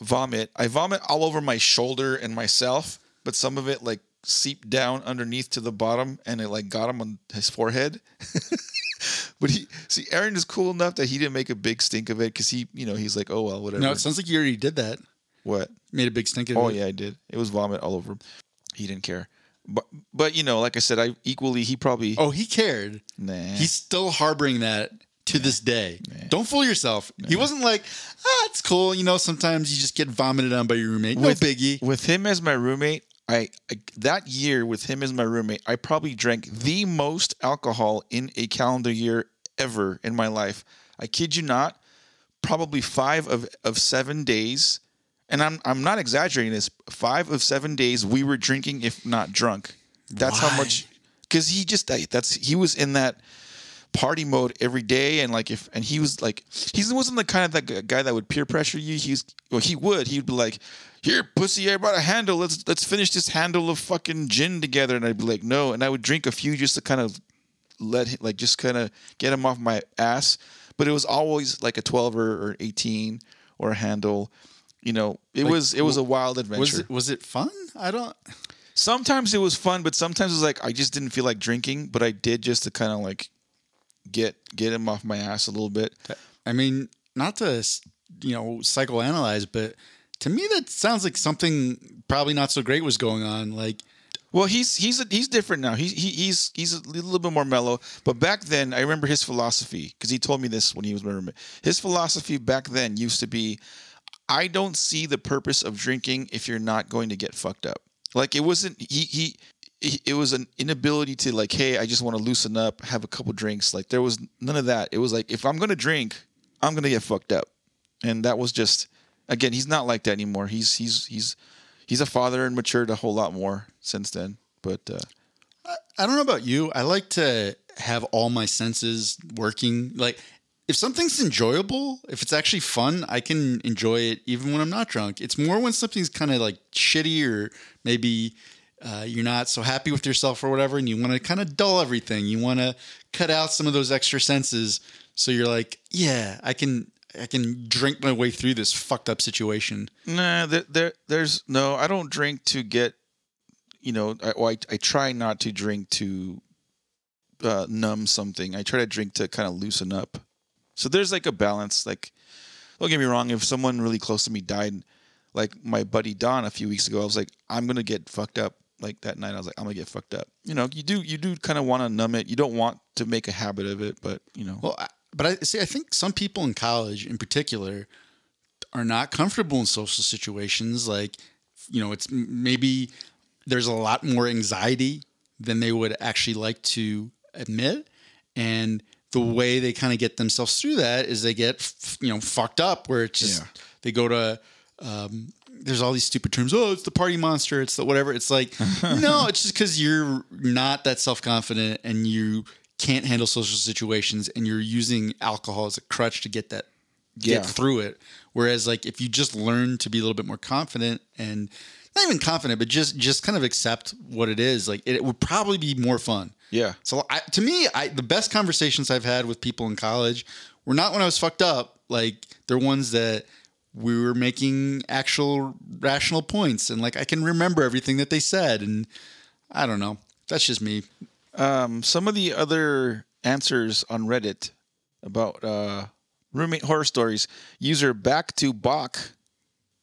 vomit!" I vomit all over my shoulder and myself, but some of it like seeped down underneath to the bottom, and it like got him on his forehead. but he see, Aaron is cool enough that he didn't make a big stink of it because he, you know, he's like, "Oh well, whatever." No, it sounds like you already did that. what? Made a big stink of Oh it. Oh, yeah, I did. It was vomit all over him. He didn't care. But but you know, like I said, I equally he probably Oh, he cared. nah. He's still harboring that to this day. Don't fool yourself. He wasn't like, ah, it's cool. You know, sometimes you just get vomited on by your roommate. No with, biggie. With him as my roommate, I, I that year with him as my roommate, I probably drank the most alcohol in a calendar year ever in my life. I kid you not. Probably five of, of seven days, and I'm I'm not exaggerating this. Five of seven days we were drinking, if not drunk. That's Why? how much. Because he just that's he was in that party mode every day and like if and he was like he wasn't the kind of that guy that would peer pressure you he's well he would he'd be like here pussy I brought a handle let's let's finish this handle of fucking gin together and I'd be like no and I would drink a few just to kind of let him, like just kind of get him off my ass but it was always like a 12 or, or 18 or a handle you know it Like, was it was a wild adventure Was it was it fun? I don't. sometimes it was fun, but sometimes it was like I just didn't feel like drinking, but I did just to kind of like get get him off my ass a little bit. I mean, not to you know psychoanalyze, but to me that sounds like something probably not so great was going on. Like, Well, he's he's he's different now. He's he, he's he's a little bit more mellow. But back then, I remember his philosophy because he told me this when he was my roommate. His philosophy back then used to be, I don't see the purpose of drinking if you're not going to get fucked up. Like it wasn't he he. It was an inability to like, hey, I just want to loosen up, have a couple drinks. Like there was none of that. It was like, if I'm gonna drink, I'm gonna get fucked up, and that was just, again, he's not like that anymore. He's he's he's he's a father and matured a whole lot more since then. But uh, I don't know about you. I like to have all my senses working. Like, if something's enjoyable, if it's actually fun, I can enjoy it even when I'm not drunk. It's more when something's kind of like shitty or maybe uh, you're not so happy with yourself or whatever, and you want to kind of dull everything. You want to cut out some of those extra senses. So you're like, yeah, I can. I can drink my way through this fucked up situation. nah, there, there there's no. I don't drink to get, you know. I, well, I I try not to drink to uh, numb something. I try to drink to kind of loosen up. So there's like a balance. Like, don't get me wrong. If someone really close to me died, like my buddy Don a few weeks ago, I was like, I'm gonna get fucked up. Like that night, I was like, I'm gonna get fucked up. You know, you do you do kind of want to numb it. You don't want to make a habit of it, but you know. Well, I, but I see. I think some people in college, in particular, are not comfortable in social situations. Like, you know, it's maybe there's a lot more anxiety than they would actually like to admit, and the way they kind of get themselves through that is they get f- you know fucked up, where it's just Yeah. they go to. Um, there's all these stupid terms. Oh, it's the party monster. It's the whatever. It's like, no, it's just because you're not that self confident and you can't handle social situations and you're using alcohol as a crutch to get that get Yeah. through it. Whereas like if you just learn to be a little bit more confident and not even confident, but just just kind of accept what it is, like it, would probably be more fun. Yeah. So I, to me, I the best conversations I've had with people in college were not when I was fucked up. Like they're ones that we were making actual rational points, and like I can remember everything that they said, and I don't know. That's just me. Um, some of the other answers on Reddit about uh, roommate horror stories. User back to Bach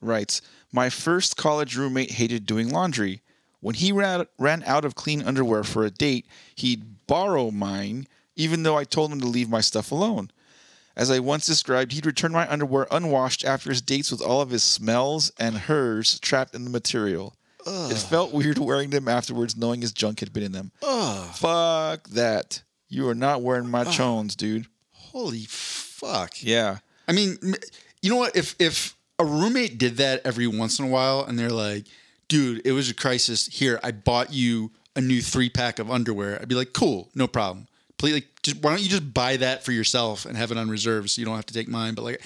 writes, "My first college roommate hated doing laundry. When he ran ran out of clean underwear for a date, he'd borrow mine, even though I told him to leave my stuff alone." As I once described, he'd return my underwear unwashed after his dates with all of his smells and hers trapped in the material. It felt weird wearing them afterwards, knowing his junk had been in them. Fuck that. You are not wearing my chones, dude. Holy fuck! Yeah. I mean, you know what? If if a roommate did that every once in a while, and they're like, "Dude, it was a crisis. Here, I bought you a new three pack of underwear," I'd be like, "Cool, no problem. Please, like, just why don't you just buy that for yourself and have it on reserve so you don't have to take mine?" But like,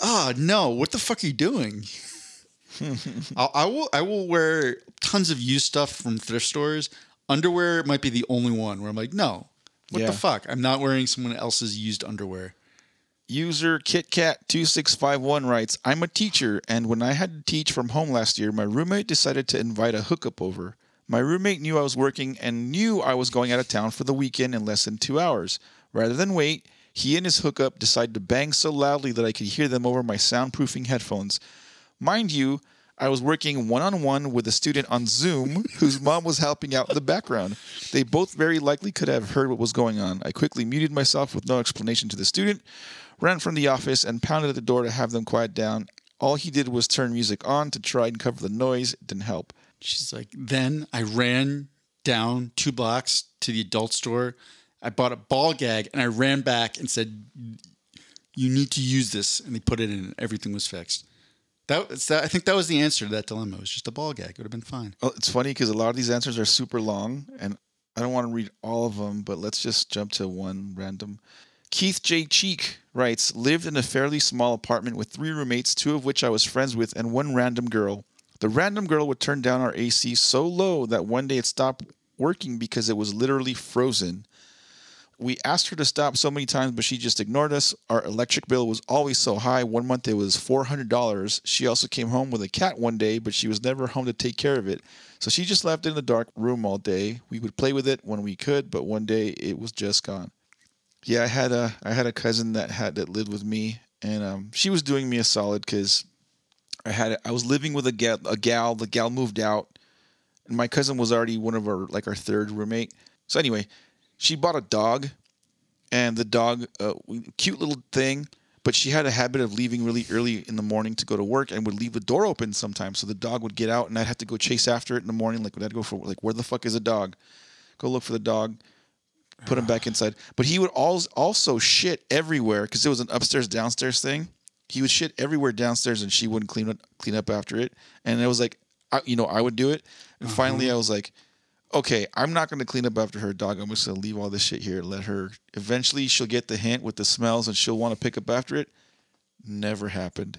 oh no, what the fuck are you doing? I'll, I will I will wear tons of used stuff from thrift stores. Underwear might be the only one where I'm like, no, what Yeah. the fuck? I'm not wearing someone else's used underwear. User KitKat2651 writes, I'm a teacher, and when I had to teach from home last year, my roommate decided to invite a hookup over. My roommate knew I was working and knew I was going out of town for the weekend in less than two hours. Rather than wait, he and his hookup decided to bang so loudly that I could hear them over my soundproofing headphones. Mind you, I was working one on one with a student on Zoom whose mom was helping out in the background. They both very likely could have heard what was going on. I quickly muted myself with no explanation to the student, ran from the office, and pounded at the door to have them quiet down. All he did was turn music on to try and cover the noise. It didn't help. She's like, then I ran down two blocks to the adult store. I bought a ball gag and I ran back and said, "You need to use this." And they put it in, and everything was fixed. That, that I think that was the answer to that dilemma. It was just a ball gag. It would have been fine. Well, it's funny because a lot of these answers are super long, and I don't want to read all of them, but let's just jump to one random. Keith J. Cheek writes Lived in a fairly small apartment with three roommates, two of which I was friends with, and one random girl. The random girl would turn down our AC so low that one day it stopped working because it was literally frozen. We asked her to stop so many times, but she just ignored us. Our electric bill was always so high. One month it was $400. She also came home with a cat one day, but she was never home to take care of it. So she just left it in the dark room all day. We would play with it when we could, but one day it was just gone. Yeah, I had a I had a cousin that had that lived with me, and um, she was doing me a solid because I had I was living with a gal. A gal. The gal moved out, and my cousin was already one of our like our third roommate. So anyway, she bought a dog, and the dog, uh, cute little thing, but she had a habit of leaving really early in the morning to go to work and would leave the door open sometimes. So the dog would get out, and I'd have to go chase after it in the morning. Like, I'd go for like, where the fuck is a dog? Go look for the dog, put him back inside. But he would al- also shit everywhere because it was an upstairs downstairs thing. He would shit everywhere downstairs, and she wouldn't clean up clean up after it. And it was like, I, you know, I would do it. And finally, uh-huh. I was like, okay, I'm not going to clean up after her dog. I'm just going to leave all this shit here. Let her. Eventually, she'll get the hint with the smells, and she'll want to pick up after it. Never happened.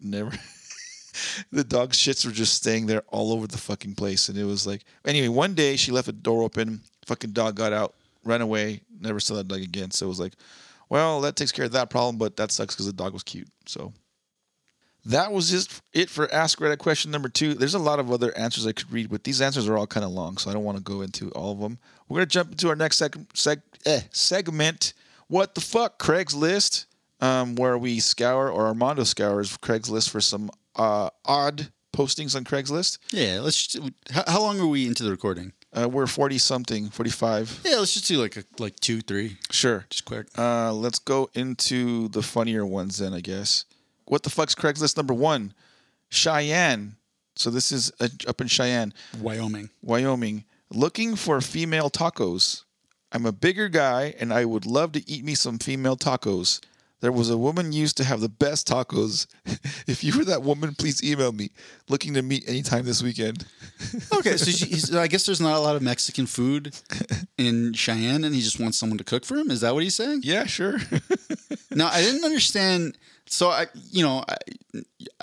Never. the dog shits were just staying there all over the fucking place, and it was like. Anyway, one day she left the door open. Fucking dog got out, ran away. Never saw that dog again. So it was like, well, that takes care of that problem, but that sucks because the dog was cute. So that was just it for Ask Reddit question number two. There's a lot of other answers I could read, but these answers are all kind of long, so I don't want to go into all of them. We're gonna jump into our next seg- seg- eh, segment. What the fuck, Craigslist? Um, where we scour or Armando scours Craigslist for some uh, odd postings on Craigslist. Yeah, let's. How, how long are we into the recording? Uh, we're forty something, forty five. Yeah, let's just do like a, like two, three, Sure. just quick. Uh, let's go into the funnier ones then, I guess. What the fuck's Craigslist number one? Cheyenne. So this is uh, up in Cheyenne, Wyoming. Wyoming. Looking for female tacos. I'm a bigger guy and I would love to eat me some female tacos. There was a woman used to have the best tacos. if you were that woman, please email me. Looking to meet anytime this weekend. Okay, so she, I guess there's not a lot of Mexican food in Cheyenne, and he just wants someone to cook for him. Is that what he's saying? Yeah, sure. Now, I didn't understand. So I, you know, I,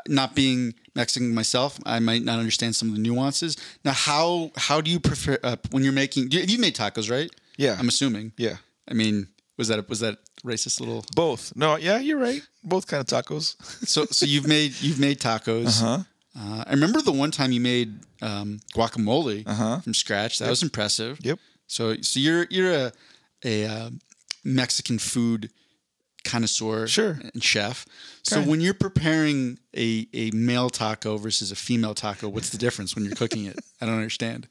not being Mexican myself, I might not understand some of the nuances. Now, how how do you prefer uh, when you're making? You, you made tacos, right? Yeah. I'm assuming. yeah. I mean, was that was that racist little? Both. No, yeah, you're right. Both kind of tacos. So so you've made you've made tacos. Uh-huh. Uh, I remember the one time you made um, guacamole Uh-huh. from scratch. That was impressive. Yep. So so you're you're a a uh, Mexican food connoisseur Sure. and chef. So when you're preparing a a male taco versus a female taco, what's the difference when you're cooking it? I don't understand.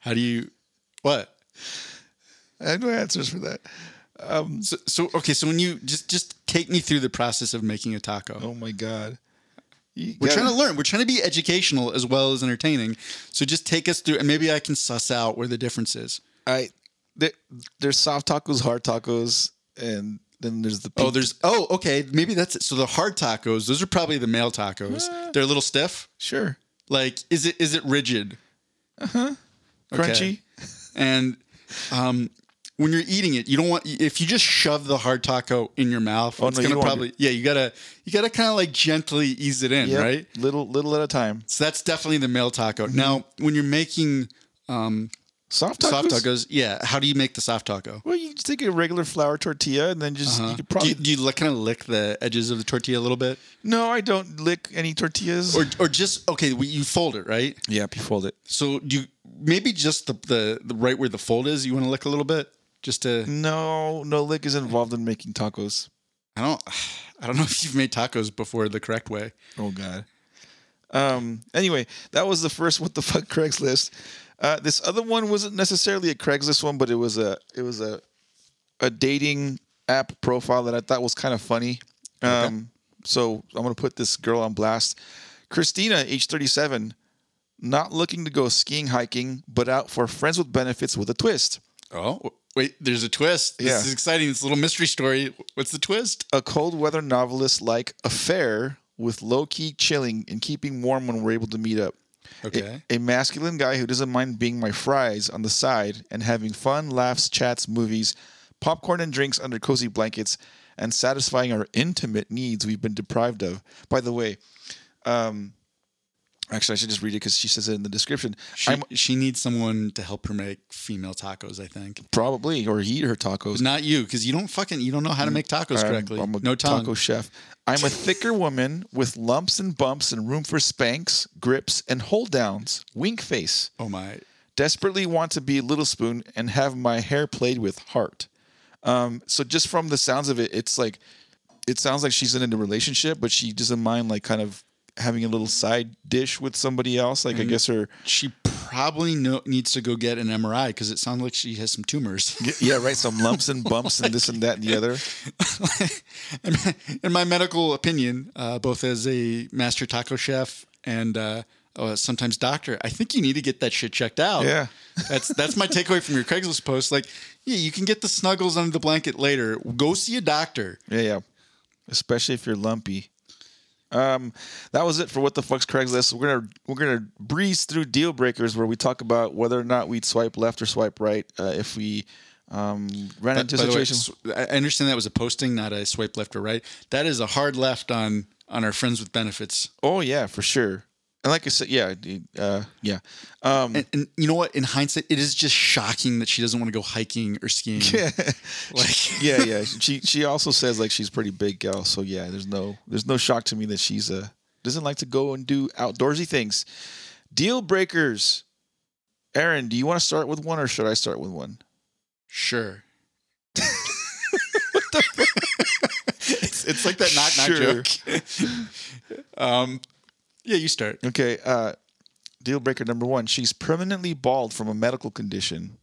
How do you what? I have no answers for that. So, so okay, so when you just just take me through the process of making a taco. Oh my god. You We're gotta- trying to learn. We're trying to be educational as well as entertaining. So just take us through, and maybe I can suss out where the difference is. I there, there's soft tacos, hard tacos, and then there's the Oh, there's oh, okay, maybe that's it. So the hard tacos, those are probably the male tacos. They're a little stiff. sure Like, is it is it rigid? Uh huh. Okay. Crunchy. And um, when you're eating it, you don't want if you just shove the hard taco in your mouth. Oh, it's no, gonna probably yeah. You gotta you gotta kind of like gently ease it in, Yep, right? Little little at a time. So that's definitely the male taco. Mm-hmm. Now, when you're making um, Soft tacos. soft tacos, yeah, how do you make the soft taco? Well, you just take a regular flour tortilla and then just you could Do probably you, do you kind of lick the edges of the tortilla a little bit, no, I don't lick any tortillas. or or just okay? we- You fold it, right? yeah, you fold it. So do you maybe just the, the the right where the fold is? You want to lick a little bit, just to No, no lick is involved in making tacos. I don't I don't know if you've made tacos before the correct way. Oh God. Um. Anyway, that was the first what the fuck Craigslist. Uh, this other one wasn't necessarily a Craigslist one, but it was a it was a a dating app profile that I thought was kind of funny. Um. So I'm gonna put this girl on blast. Christina, age 37, not looking to go skiing, hiking, but out for friends with benefits with a twist. Oh wait, there's a twist. This Yeah. is exciting. It's a little mystery story. What's the twist? a cold weather novelist like affair with low key chilling and keeping warm when we're able to meet up. Okay. A, a masculine guy who doesn't mind being my fries on the side and having fun, laughs, chats, movies, popcorn and drinks under cozy blankets, and satisfying our intimate needs we've been deprived of. By the way, um, actually, I should just read it because she says it in the description. She, I'm she needs someone to help her make female tacos. I think probably or eat her tacos. not you because you don't fucking you don't know how to make tacos I'm- correctly. I'm a no tongue. taco chef. I'm a thicker woman with lumps and bumps and room for spanks, grips, and hold downs. Wink face. Oh my. Desperately want to be Little Spoon and have my hair played with heart. Um, so just from the sounds of it, it's like it sounds like she's in a relationship, but she doesn't mind like kind of having a little side dish with somebody else. Like I guess her She probably no, needs to go get an MRI because it sounds like she has some tumors. yeah, right, some lumps and bumps and this and that and the other. in, my, in my medical opinion, uh, both as a master taco chef and uh, uh, sometimes doctor, I think you need to get that shit checked out. Yeah. that's that's my takeaway from your Craigslist post. Like, yeah, you can get the snuggles under the blanket later. Go see a doctor. Yeah, yeah. Especially if you're lumpy. Um, that was it for what the fuck's Craigslist. We're gonna we're gonna breeze through deal breakers where we talk about whether or not we'd swipe left or swipe right uh, if we um, ran into a By way, I understand that was a posting, not a swipe left or right. That is a hard left on on our friends with benefits. oh yeah, for sure. And like I said, yeah, uh, yeah. Um, And, and you know what? In hindsight, it is just shocking that she doesn't want to go hiking or skiing. Like, yeah, yeah. She she also says like she's pretty big gal, so yeah. There's no there's no shock to me that she's uh doesn't like to go and do outdoorsy things. Deal breakers. Aaron, do you want to start with one or should I start with one? Sure. it's, it's like that knock knock Sure. joke. um, yeah, you start. Okay, uh, deal breaker number one. She's permanently bald from a medical condition.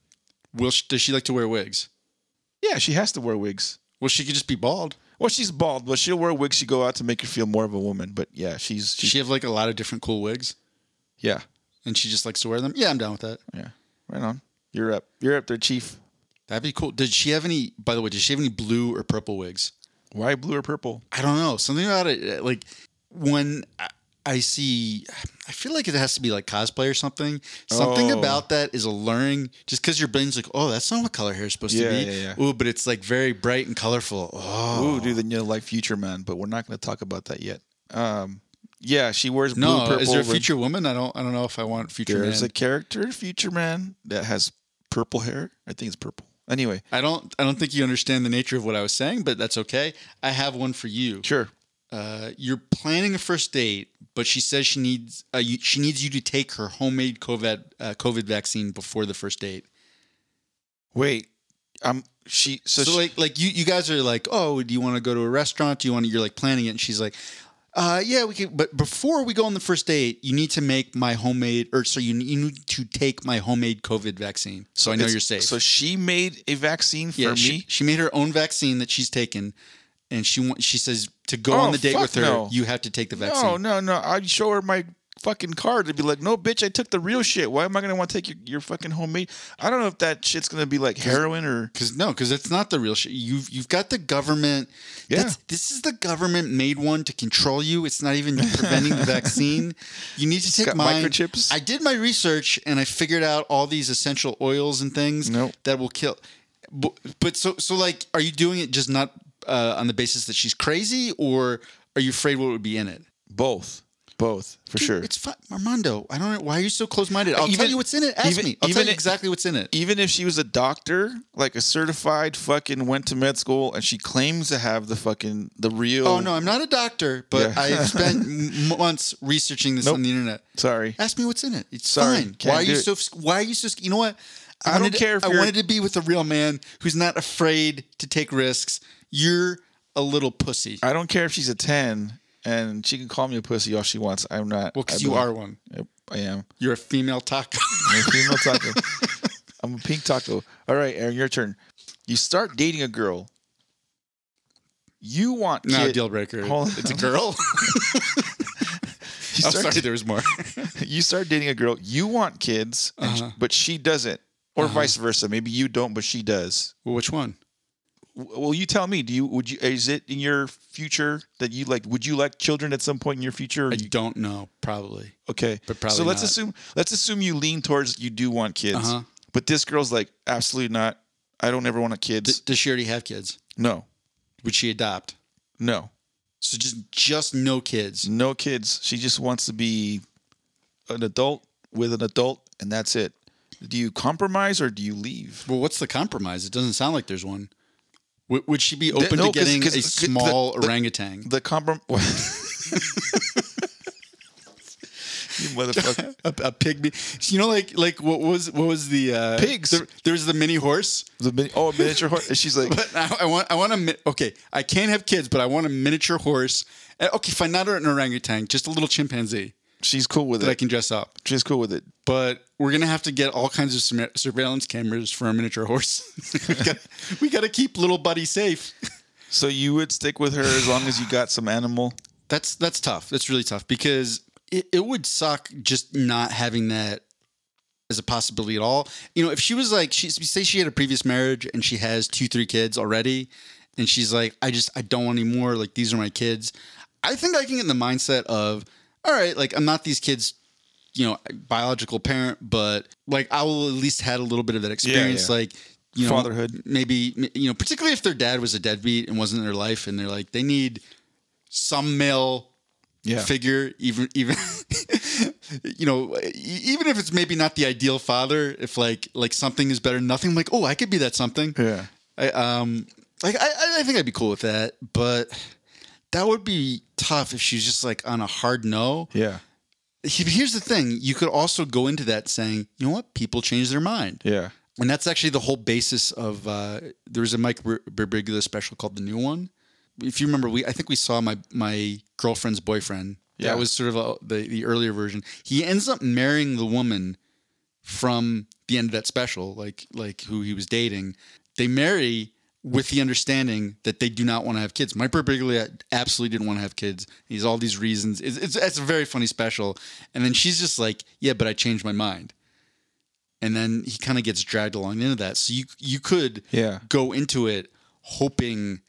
Will she, does she like to wear wigs? Yeah, she has to wear wigs. Well, she could just be bald. Well, she's bald, but she'll wear wigs She go out to make her feel more of a woman. But yeah, she's she's she have like a lot of different cool wigs, yeah, and she just likes to wear them? Yeah, I'm down with that. yeah. Right on. You're up. You're up there, chief. That'd be cool. Did she have any? By the way, did she have any blue or purple wigs? Why blue or purple? I don't know something about it. uh, Like when I- see, I feel like it has to be like cosplay or something. Something Oh. about that is alluring. Just because your brain's like, oh, that's not what color hair is supposed Yeah, to be. yeah, yeah. Ooh, but it's like very bright and colorful. Oh, Ooh, dude, then you like Future Man, but we're not going to talk about that yet. Um, yeah, she wears blue, no, purple. is there a future woman? I don't. I don't know if I want future There's man. a character, Future Man, that has purple hair. I think it's purple. Anyway, I don't. I don't think you understand the nature of what I was saying, but that's okay. I have one for you. sure. Uh, you're planning a first date, but she says she needs uh, you, she needs you to take her homemade COVID uh, COVID vaccine before the first date. Wait, um, she so, So, she, like like you you guys are like, oh, do you want to go to a restaurant? Do you want to? You're like planning it, and she's like. Uh, yeah, we can. But before we go on the first date, you need to make my homemade, or so you, you need to take my homemade COVID vaccine. So, I know you're safe. So she made a vaccine for yeah, me. she, she made her own vaccine that she's taken, and she wants. She says to go Oh, on the date with her, no. you have to take the vaccine. no, no, no. I'd show her my fucking card. They'd be like, "No, bitch, I took the real shit. Why am I gonna want to take your, your fucking homemade?" I don't know if that shit's gonna be like heroin or Because no, because it's not the real shit. You've you've got the government. Yeah. this is the government made one to control you. It's not even preventing the vaccine. You need to take got mine. microchips? I did my research and I figured out all these essential oils and things Nope. that will kill. But, but so so like, are you doing it just not uh, on the basis that she's crazy, or are you afraid what would be in it? both, both for Dude, sure. It's fine, Armando. I don't know why are you so close minded. I'll tell you what's in it. Ask even- me. I'll even tell you exactly what's in it. Even if she was a doctor, like a certified fucking went to med school, and she claims to have the fucking the real. Oh no, I'm not a doctor, but Yeah. I've spent months researching this Nope. on the internet. Sorry. Ask me what's in it. It's Sorry, fine. Why are you so? Why are you so? You know what? I don't care if I wanted to be with a real man who's not afraid to take risks. You're a little pussy. I don't care if she's a ten, and she can call me a pussy all she wants. I'm not. Well, because you are one. Yep, I am. You're a female taco. I'm a female taco. I'm a pink taco. All right, Aaron, your turn. You start dating a girl. You want no kid- deal breaker. Hold on. It's a girl. You I'm start, sorry, there was more. you start dating a girl. You want kids, and Uh-huh. but she doesn't, or vice versa. Maybe you don't, but she does. well, which one? Well, you tell me. Do you would you is it in your future that you like? Would you like children at some point in your future? or I you- don't know. Probably. okay, but probably so let's not. assume let's assume you lean towards you do want kids, Uh-huh. but this girl's like absolutely not. I don't ever want a D- kids. does she already have kids? no, Would she adopt? no, So just just no kids. no kids. She just wants to be an adult with an adult, and that's it. Do you compromise or do you leave? Well, what's the compromise? It doesn't sound like there's one. W- would she be open no, to 'cause- getting 'cause a the- small the- orangutan? The compromise. you motherfucker. a, a pygmy. You know, like like what was what was the uh, Pigs. There, there was the mini horse. The mini- oh, a miniature horse. And she's like, But I, I want I want a mi- okay. I can't have kids, but I want a miniature horse. Uh, Okay, fine, not an orangutan, just a little chimpanzee she's cool with it that I can dress up. She's cool with it. But we're gonna have to get all kinds of surveillance cameras for a miniature horse. we, got, we got to keep little buddy safe. So you would stick with her as long as you got some animal. That's that's tough. That's really tough because it, it would suck just not having that as a possibility at all. You know, if she was like she say she had a previous marriage and she has two, three kids already, and she's like, I just I don't want any more. Like these are my kids. I think I can get in the mindset of, all right, like I'm not these kids, you know, biological parent, but like I will at least had a little bit of that experience. yeah. Like you know, Fatherhood. Maybe you know, particularly if their dad was a deadbeat and wasn't in their life, and they're like they need some male Yeah. figure even even you know even if it's maybe not the ideal father if like like something is better than nothing I'm like oh i could be that something Yeah. I, um like I, I think i'd be cool with that but that would be tough if she's just like on a hard no Yeah. Here's the thing you could also go into that saying you know what people change their mind Yeah. and that's actually the whole basis of uh, there was a Mike Bir- Birbiglia special called the new one. If you remember, we I think we saw my my girlfriend's boyfriend. Yeah. That was sort of a, the the earlier version. He ends up marrying the woman from the end of that special, like like who he was dating. They marry with the understanding that they do not want to have kids. Mike Birbiglia absolutely didn't want to have kids. He's all these reasons. It's, it's it's a very funny special. And then she's just like, yeah, but I changed my mind and then he kind of gets dragged along into that. So you you could Yeah. go into it hoping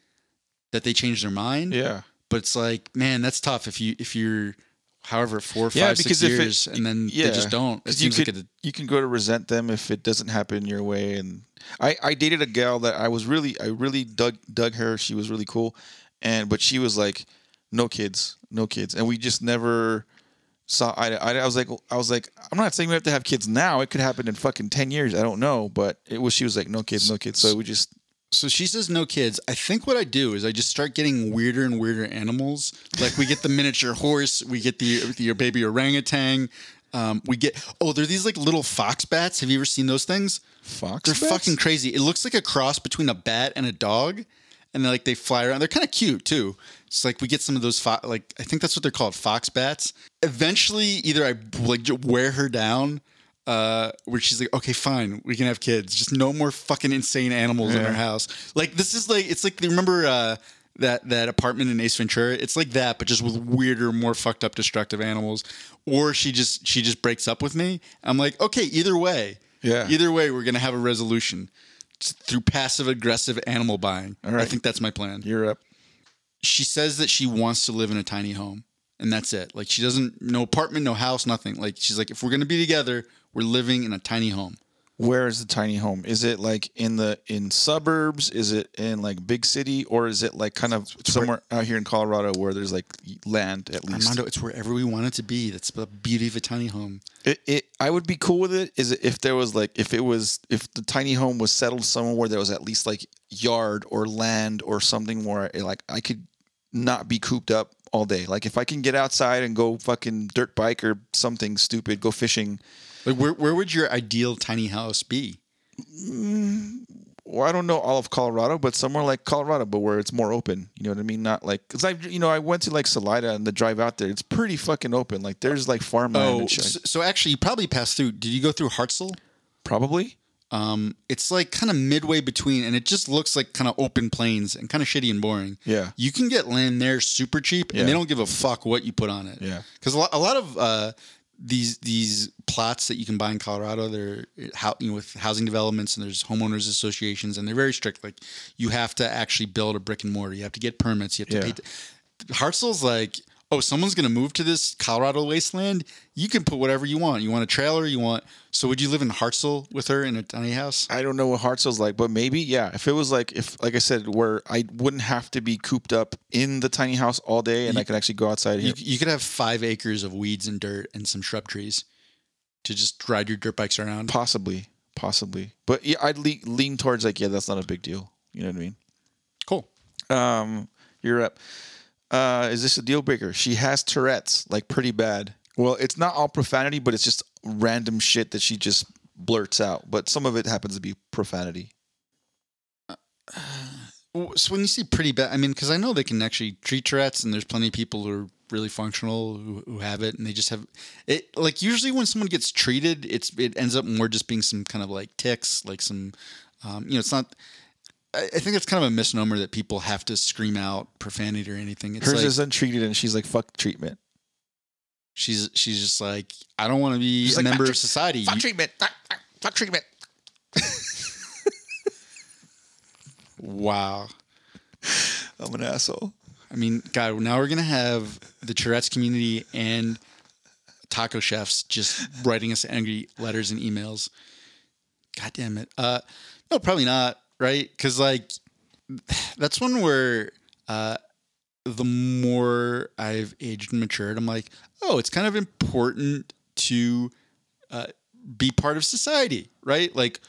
that they change their mind. Yeah. But it's like, man, that's tough if you if you're however four, Yeah, five, six if it- years and then Yeah, they just don't. It you could like a, you can go to resent them if it doesn't happen your way. And I I dated a gal that I was really I really dug dug her. She was really cool, and but she was like, no kids, no kids, and we just never saw eye to eye. I was like I was like I'm not saying we have to have kids now. It could happen in fucking ten years. I don't know, but it was she was like no kids, no kids. So we just so she says no kids. I think what I do is I just start getting weirder and weirder animals. Like we get the miniature horse, we get the, the your baby orangutan. Um, we get oh, they're these like little fox bats. Have you ever seen those things? fox. They're bats? fucking crazy. It looks like a cross between a bat and a dog, and they like they fly around. They're kind of cute too. It's like we get some of those fo- like I think that's what they're called, fox bats. Eventually, either I like wear her down, uh, where she's like, okay, fine, we can have kids. Just no more fucking insane animals in our house. Like this is like it's like remember uh, that that apartment in Ace Ventura. It's like that, but just with weirder, more fucked up, destructive animals. Or she just she just breaks up with me. I'm like, okay, either way. Yeah. Either way, we're gonna have a resolution Just through passive aggressive animal buying. I think that's my plan. You're up. She says that she wants to live in a tiny home, and that's it. Like she doesn't no apartment, no house, nothing. Like she's like, if we're gonna be together, we're living in a tiny home. Where is the tiny home? Is it like in the in suburbs? Is it in like big city, or is it like kind of somewhere out here in Colorado where there's like land at least? Armando, it's wherever we want it to be. That's the beauty of a tiny home. It, it I would be cool with it. Is it if there was like if it was if the tiny home was settled somewhere where there was at least like yard or land or something where eh, like I could not be cooped up all day. Like if I can get outside and go fucking dirt bike or something stupid, go fishing. Like where where would your ideal tiny house be? well, I don't know all of Colorado, but somewhere like Colorado, but where it's more open. You know what I mean? Not like because I, you know, I went to like Salida and the drive out there. It's pretty fucking open. Like there's like farmland Oh, and shit. so, so actually, you probably passed through. Did you go through Hartsel? Probably. Um, it's like kind of midway between, and it just looks like kind of open plains and kind of shitty and boring. Yeah. you can get land there super cheap, and Yeah. they don't give a fuck what you put on it. Yeah. because a lot, a lot of uh, these these plots that you can buy in Colorado, they're how you know with housing developments and there's homeowners associations, and they're very strict. Like you have to actually build a brick and mortar. You have to get permits. You have to Yeah. pay. T- like, oh, someone's gonna move to this Colorado wasteland. You can put whatever you want. You want a trailer. You want. So would you live in Hartsel with her in a tiny house? I don't know what Hartsel's like, but maybe yeah. If it was like if like I said, where I wouldn't have to be cooped up in the tiny house all day, and I could actually go outside. You, you could have five acres of weeds and dirt and some shrub trees to just ride your dirt bikes around. Possibly, possibly, but yeah, I'd le- lean towards like yeah, that's not a big deal. You know what I mean? Cool. Um, you're up. Uh, is this a deal breaker? She has Tourette's, like pretty bad. Well, it's not all profanity, but it's just random shit that she just blurts out. But some of it happens to be profanity. So when you see pretty bad, I mean, because I know they can actually treat Tourette's, and there's plenty of people who are really functional who, who have it, and they just have it. Like usually when someone gets treated, it's it ends up more just being some kind of like tics, like some, um, you know, it's not. I, think it's kind of a misnomer that people have to scream out profanity or anything. It's Hers like, is untreated, and she's like, "Fuck treatment." she's she's just like I don't want to be She's a like, member of society. You- treatment. Fuck, fuck, fuck treatment. wow. I'm an asshole. I mean, God, now we're gonna have the Tourette's community and taco chefs just writing us angry letters and emails. God damn it. Uh, no, probably not. Right? Because like that's one where uh, the more I've aged and matured, I'm like, oh, it's kind of important to uh, be part of society, right? Like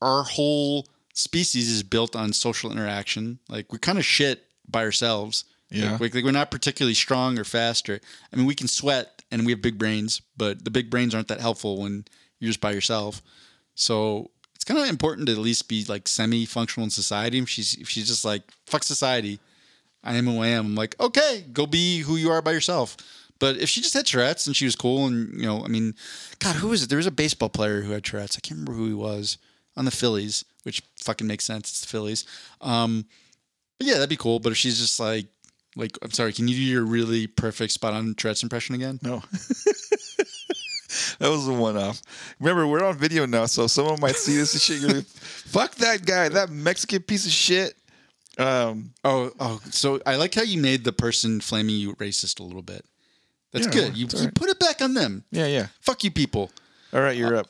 our whole species is built on social interaction. Like we're kind of shit by ourselves. Yeah. Like, like we're not particularly strong or fast or I mean we can sweat and we have big brains, but the big brains aren't that helpful when you're just by yourself. So it's kind of important to at least be like semi-functional in society. If she's if she's just like fuck society, I am who I am. I'm like okay, go be who you are by yourself. But if she just had Tourette's and she was cool and you know, I mean, God, who was it? There was a baseball player who had Tourette's. I can't remember who he was on the Phillies, which fucking makes sense. It's the Phillies. Um, but yeah, that'd be cool. But if she's just like, like, I'm sorry, can you do your really perfect spot on Tourette's impression again? No. that was a one off. Remember, we're on video now, so someone might see this and shit. Like, fuck that guy, that Mexican piece of shit. Um, Oh, oh. So I like how you made the person flaming you racist a little bit. That's Yeah, good. You, you right. put it back on them. yeah, yeah. Fuck you, people. All right, you're up.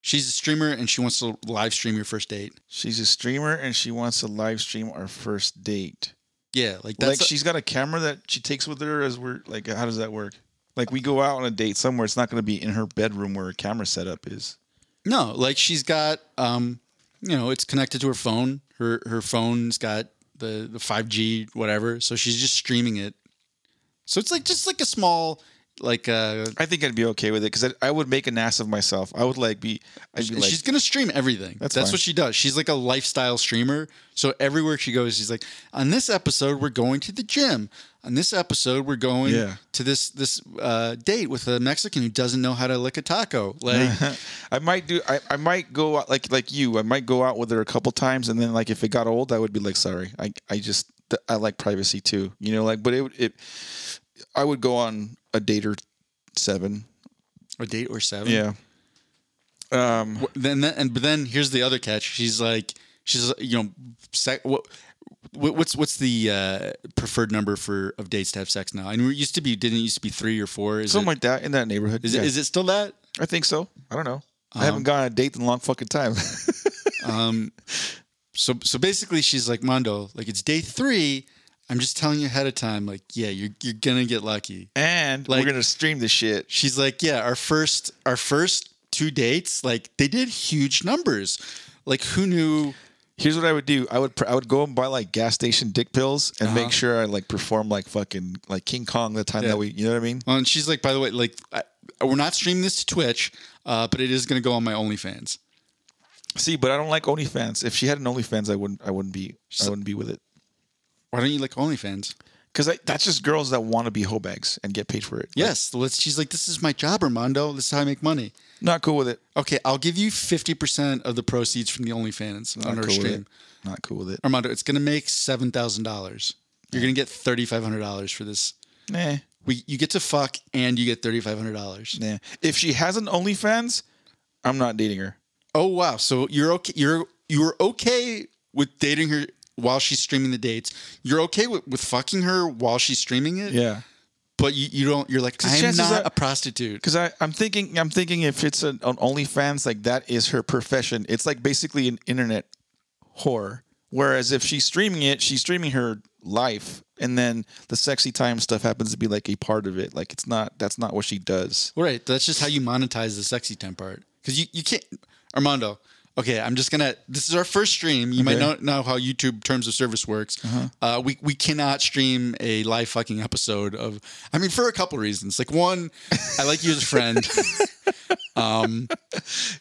She's a streamer and she wants to live stream your first date. She's a streamer and she wants to live stream our first date. Yeah, like that's like she's got a camera that she takes with her as we're like. How does that work? Like we go out on a date somewhere. It's not going to be in her bedroom where her camera setup is. no, like she's got um, you know, it's connected to her phone. Her her phone's got the the five G whatever. So she's just streaming it. So it's like just like a small like uh I think I'd be okay with it because I, I would make an ass of myself. I would like be. Be like, she's gonna stream everything. That's That's, fine. what she does. She's like a lifestyle streamer. So everywhere she goes, she's like, on this episode, we're going to the gym. On this episode, we're going Yeah. to this this uh, date with a Mexican who doesn't know how to lick a taco. Like, I might do. I, I might go out like like you. I might go out with her a couple times, and then like if it got old, I would be like, sorry. I I just I like privacy too. You know, like but it it. I would go on a date or seven. a date or seven. Yeah. Um. Then then- and but then here's the other catch. She's like, she's you know, sec, What's what's the uh, preferred number for of dates to have sex now? I mean, it used to be didn't it used to be three or four? Is Something it, like that in that neighborhood. is, Yeah. it is it still that? I think so. I don't know. I Um, haven't gone on a date in a long fucking time. Um, so so basically, she's like Mondo, like it's day three. I'm just telling you ahead of time, like yeah, you're you're gonna get lucky. and Like- we're gonna stream this shit. She's like, yeah, our first our first two dates, like they did huge numbers. Like who knew? Here's what I would do. I would I would go and buy like gas station dick pills and Uh-huh. make sure I like perform like fucking like King Kong the time Yeah. that we. You know what I mean? Well, and she's like, by the way, like I, we're not streaming this to Twitch, uh, but it is gonna go on my OnlyFans. See, but I don't like OnlyFans. If she had an OnlyFans, I wouldn't. I wouldn't be. I wouldn't be with it. Why don't you like OnlyFans? Because that's just girls that want to be hoe bags and get paid for it. Like, Yes, let's. She's like, this is my job, Armando. This is how I make money. Not cool with it. Okay, I'll give you fifty percent of the proceeds from the OnlyFans Not on our cool stream. Not cool with it. Armando, it's gonna make seven thousand dollars. You're gonna get thirty five hundred dollars for this. Nah, We you get to fuck and you get thirty five hundred dollars. nah. If she has an OnlyFans, I'm not dating her. Oh wow! So you're okay. You're you're okay with dating her while she's streaming the dates. You're okay with, with fucking her while she's streaming it. Yeah. But you, you don't. You're like I'm not are- a prostitute. Because I'm thinking, I'm thinking if it's an, an OnlyFans, like that is her profession. It's like basically an internet whore. Whereas if she's streaming it, she's streaming her life, and then the sexy time stuff happens to be like a part of it. Like it's not. That's not what she does. Right. That's just how you monetize the sexy time part. Because you, you can't, Armando. Okay, I'm just gonna. This is our first stream. You might Okay. Uh-huh. not know how YouTube terms of service works. uh we we cannot stream a live fucking episode of. I mean, for a couple reasons. Like one, I like you as a friend. um,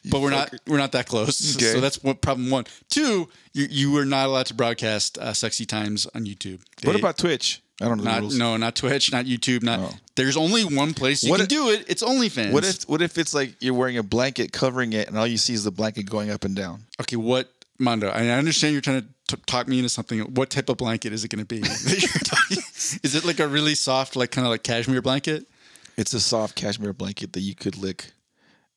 but we're not we're not that close. Okay. So that's what problem one. Two, you you are not allowed to broadcast uh, sexy times on YouTube. What about Twitch? I don't know not no not Twitch, not YouTube, not. Oh. There's only one place you What can if- do it. It's OnlyFans. What if what if it's like you're wearing a blanket covering it, and all you see is the blanket going up and down? Okay, what Mondo? I understand you're trying to t- talk me into something. What type of blanket is it going to be? that you're talking- is it like a really soft, like kind of like cashmere blanket? It's a soft cashmere blanket that you could lick.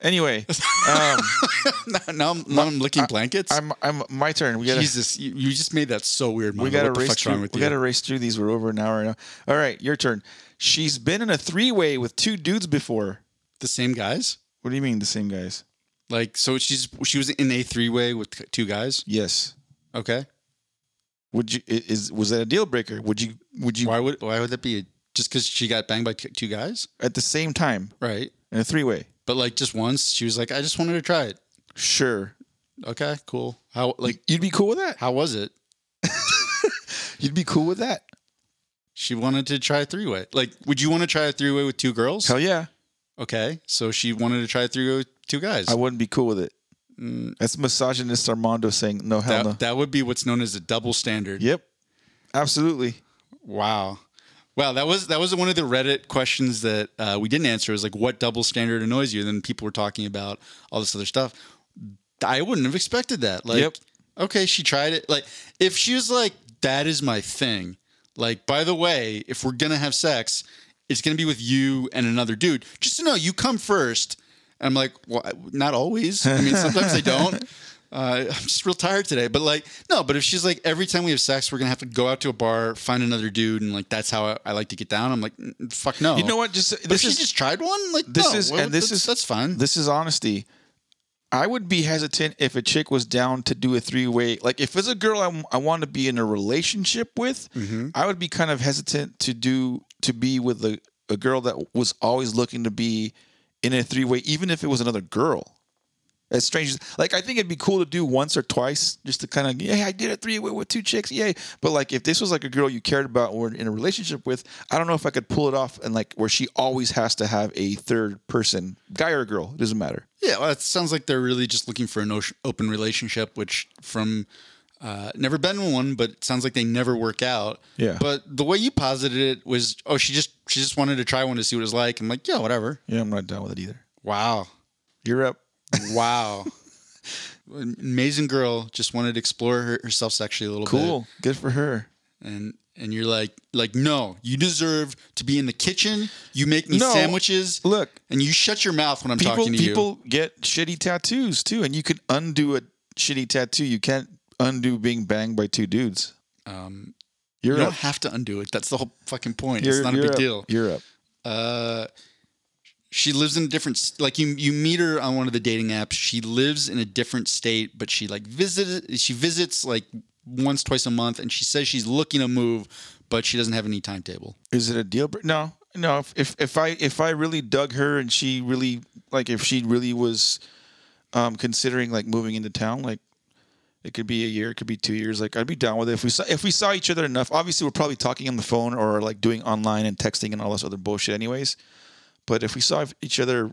Anyway, um, now, now I'm, now I'm licking blankets. I'm I'm my turn. We gotta Jesus, you, you just made that so weird. Mondo. we gotta race through. We you? gotta race through these. We're over an hour now. All right, your turn. She's been in a three way with two dudes before. the same guys? What do you mean the same guys? Like, so she's she was in a three way with two guys. Yes. Okay, Would you is was that a deal breaker? Would you would you why would why would that be? Just because she got banged by t- two guys, at the same time right? in a three way? But like just once, she was like, I just wanted to try it. Sure. Okay, cool. How like You'd be cool with that. how was it? You'd be cool with that. She wanted to try a three way. Like, would you want to try a three way with two girls? Hell yeah. Okay, so she wanted to try a three way with two guys. I wouldn't be cool with it. That's misogynist Armando saying no hell Mm. that, no. that would be what's known as a double standard. Yep. Absolutely. Wow. Wow, that was that was one of the Reddit questions that uh, we didn't answer. It was like, what double standard annoys you? And then people were talking about all this other stuff. I wouldn't have expected that. Like, Yep. okay, she tried it. Like, if she was like, that is my thing. Like, by the way, if we're gonna have sex, it's gonna be with you and another dude. Just to know, you come first. And I'm like, well, not always. I mean, sometimes they don't. Uh, I'm just real tired today. But like, no. But if she's like, every time we have sex, we're gonna have to go out to a bar, find another dude, and like that's how I, I like to get down. I'm like, "Mm, fuck no. You know what? Just But if this she is just tried one, like this no, is well, and this that's- is that's fine. This is honesty. I would be hesitant if a chick was down to do a three way. Like if it's a girl I, I want to be in a relationship with, Mm-hmm. I would be kind of hesitant to do to be with a, a girl that was always looking to be in a three way, even if it was another girl. As strange as like I think it'd be cool to do once or twice just to kind of yeah I did a three way with two chicks yay but like if this was like a girl you cared about or in a relationship with I don't know if I could pull it off and like where she always has to have a third person guy or girl it doesn't matter Yeah, well, it sounds like they're really just looking for an open relationship, which from uh, never been in one, but it sounds like they never work out. Yeah. But the way you posited it was, oh, she just she just wanted to try one to see what it was like. I'm like, yeah, whatever. yeah I'm not down with it either Wow, you're up wow. Amazing girl, just wanted to explore her, herself sexually a little bit. cool good for her And and you're like like no, you deserve to be in the kitchen. You make me No. sandwiches. Look. and you shut your mouth when I'm people talking to you. people get shitty tattoos too and you can undo a shitty tattoo you can't undo being banged by two dudes Um, you're you up don't have to undo it. That's the whole fucking point. you're, it's not a big up. deal. you're up Uh, she lives in a different like you you meet her on one of the dating apps. She lives in a different state, but she like visit she visits like once twice a month, and she says she's looking to move, but she doesn't have any timetable. Is it a deal? No, no. If, if if I if I really dug her and she really like if she really was um considering like moving into town, like it could be a year, it could be two years. Like I'd be down with it if we saw if we saw each other enough. Obviously, we're probably talking on the phone or like doing online and texting and all this other bullshit, anyways. But if we saw each other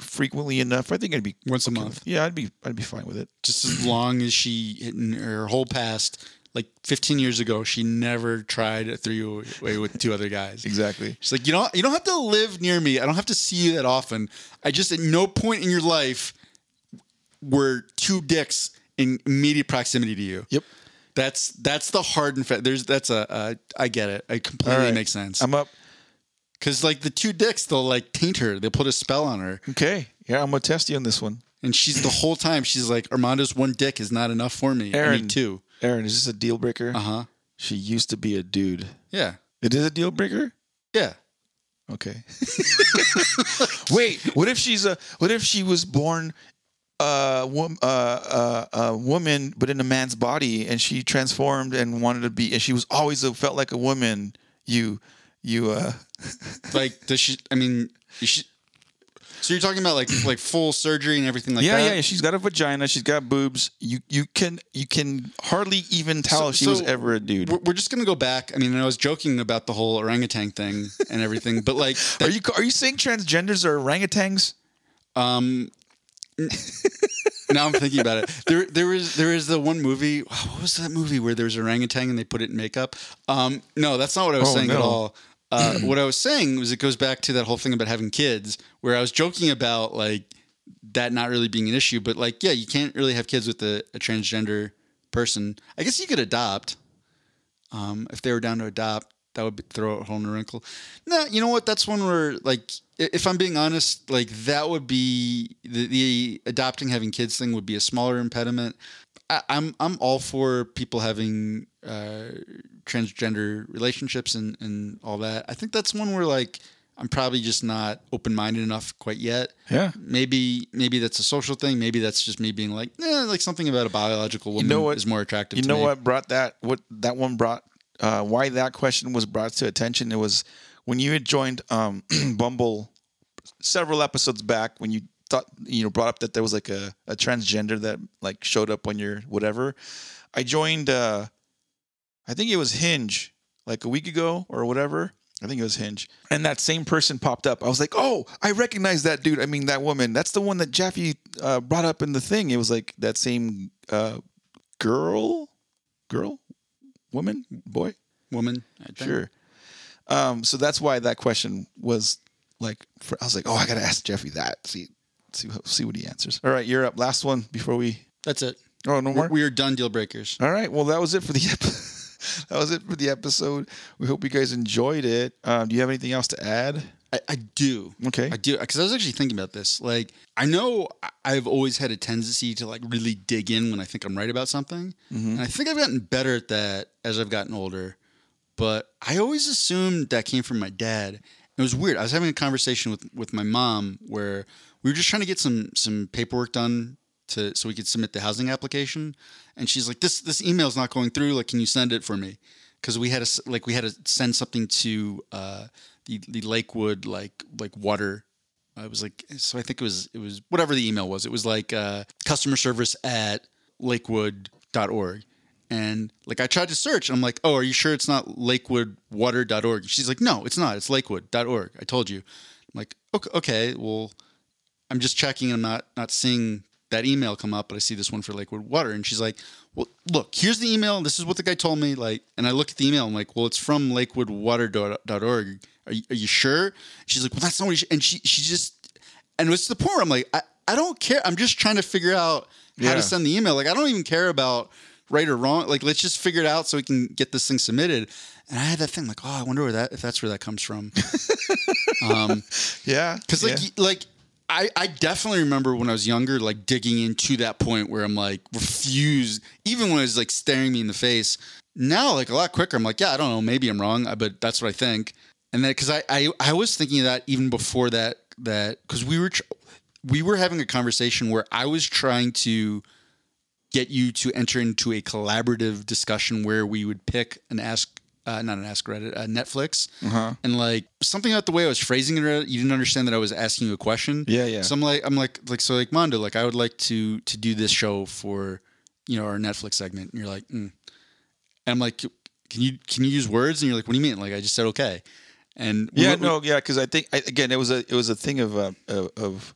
frequently enough, I think I'd be Once a okay month. with- Yeah, I'd be I'd be fine with it. Just as long as she in her whole past, like 15 years ago, she never tried a three way with two other guys. Exactly. She's like, you don't, you don't have to live near me. I don't have to see you that often. I just at no point in your life were two dicks in immediate proximity to you. Yep. That's that's the hard and fast. There's that's a, a I get it. It completely right. makes sense. I'm up. Because like the two dicks, they'll like taint her. They'll put a spell on her, Okay. Yeah, I'm gonna test you on this one. and she's the whole time she's like, Armando's one dick is not enough for me. I Aaron. need two. Aaron, is this a deal breaker? Uh huh. She used to be a dude. Yeah. It is a deal breaker. Yeah. Okay. Wait, what if she's a? What if she was born a wom- uh, uh, a woman, but in a man's body, and she transformed and wanted to be, and she was always a, felt like a woman. You, you, uh, Like does she? I mean, is she, so you're talking about like like full surgery and everything like yeah, that? yeah, yeah. She's got a vagina. She's got boobs. You, you can, you can hardly even tell So- if she was ever a dude. We're, just gonna go back. I mean, I was joking about the whole orangutan thing and everything, but like, Are you, are you saying transgenders are orangutans? um, now I'm thinking about it. There, there was, there is the one movie. What was that movie where there was orangutan and they put it in makeup? Um, no, that's not what I was Oh, saying at all. Uh, what I was saying was it goes back to that whole thing about having kids, where I was joking about like that not really being an issue, but like, yeah, you can't really have kids with a, a transgender person. I guess you could adopt. Um, if they were down to adopt, that would be, throw a whole new wrinkle. No, you know what? That's one where, like, if I'm being honest, like that would be the, the adopting having kids thing would be a smaller impediment. I, I'm I'm all for people having uh, transgender relationships and and all that. I think that's one where like I'm probably just not open minded enough quite yet. Yeah. Maybe maybe that's a social thing. Maybe that's just me being like, eh, like something about a biological woman know what- is more attractive. You know me. what brought that? What that one brought? Uh, why that question was brought to attention? It was when you had joined um, Bumble several episodes back. When you thought you know brought up that there was like a, a transgender that like showed up on your whatever. I joined. Uh, I think it was Hinge like a week ago or whatever. I think it was Hinge, and that same person popped up. I was like, "Oh, I recognize that dude. I mean, that woman. That's the one that Jaffe uh, brought up in the thing. It was like that same uh, girl, girl, woman, boy. woman? Sure. Um, so that's why that question was like. For, I was like, "Oh, I gotta ask Jeffy that. See, see, see what he answers." All right, you're up. Last one before we. That's it. Oh, no more. We are done deal breakers. All right. Well, that was it for the episode. that was it for the episode. We hope you guys enjoyed it. Um, do you have anything else to add? I, I do. Okay. I do because I was actually thinking about this. Like, I know I've always had a tendency to like really dig in when I think I'm right about something, and I think I've gotten better at that as I've gotten older. But I always assumed that came from my dad. It was weird. I was having a conversation with with my mom where we were just trying to get some some paperwork done to so we could submit the housing application, and she's like, "This this email's not going through. Like, can you send it for me?" Because we had to like we had to send something to uh, the the Lakewood like like water. I was like so. I think it was it was whatever the email was. It was like uh, customer service at lakewood.org. And like I tried to search, I'm like, "Oh, are you sure it's not lakewoodwater.org?" She's like, "No, it's not. It's lakewood.org. I told you." I'm like, "Okay, okay. Well, I'm just checking. I'm not not seeing that email come up, but I see this one for Lakewood Water." And she's like, "Well, look, here's the email. This is what the guy told me." Like, and I look at the email. I'm like, "Well, it's from lakewoodwater.org. Are you, are you sure?" She's like, "Well, that's not what." You. And she she just and it's the point I'm like, I, I don't care. I'm just trying to figure out how Yeah. to send the email. Like, I don't even care about right or wrong. Like, let's just figure it out so we can get this thing submitted. And I had that thing like, oh, I wonder where that if that's where that comes from. um, Yeah. Because like yeah. like I, I definitely remember when I was younger, like digging into that point where I'm like refused, even when it's like staring me in the face. Now, like a lot quicker, I'm like, yeah, I don't know, maybe I'm wrong, uh, but that's what I think. And then because I, I I was thinking of that even before that that because we were tr- we were having a conversation where I was trying to get you to enter into a collaborative discussion where we would pick and ask uh, not an ask Reddit uh, Netflix Uh-huh. and like something about the way I was phrasing it you didn't understand that I was asking you a question Yeah, yeah. so I'm like I'm like like so like Mondo like I would like to to do this show for you know our Netflix segment and you're like mm. and I'm like can you can you use words and you're like what do you mean like I just said okay and Yeah, we- no, yeah, because I think I, again it was a it was a thing of uh, of, of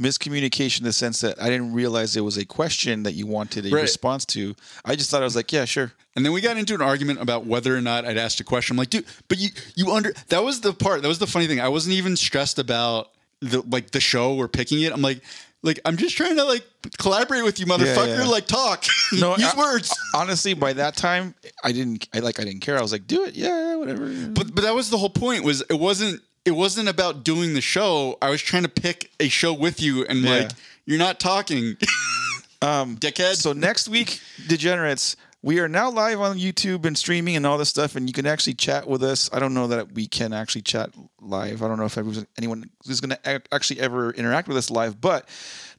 miscommunication in the sense that I didn't realize it was a question that you wanted a Right. response to. I just thought I was like, yeah, sure. And then we got into an argument about whether or not I'd asked a question. I'm like, dude, but you you under that was the part. That was the funny thing. I wasn't even stressed about the like the show or picking it. I'm like, like I'm just trying to like collaborate with you, motherfucker. yeah. Like talk. No, use I- words. Honestly, by that time, I didn't. I like. I didn't care. I was like, do it. Yeah, yeah, whatever. But but that was the whole point. Was it wasn't it wasn't about doing the show. I was trying to pick a show with you, and Yeah. like you're not talking. um, dickhead. So next week, degenerates, we are now live on YouTube and streaming and all this stuff, and you can actually chat with us. I don't know that we can actually chat live. I don't know if anyone is going to actually ever interact with us live. But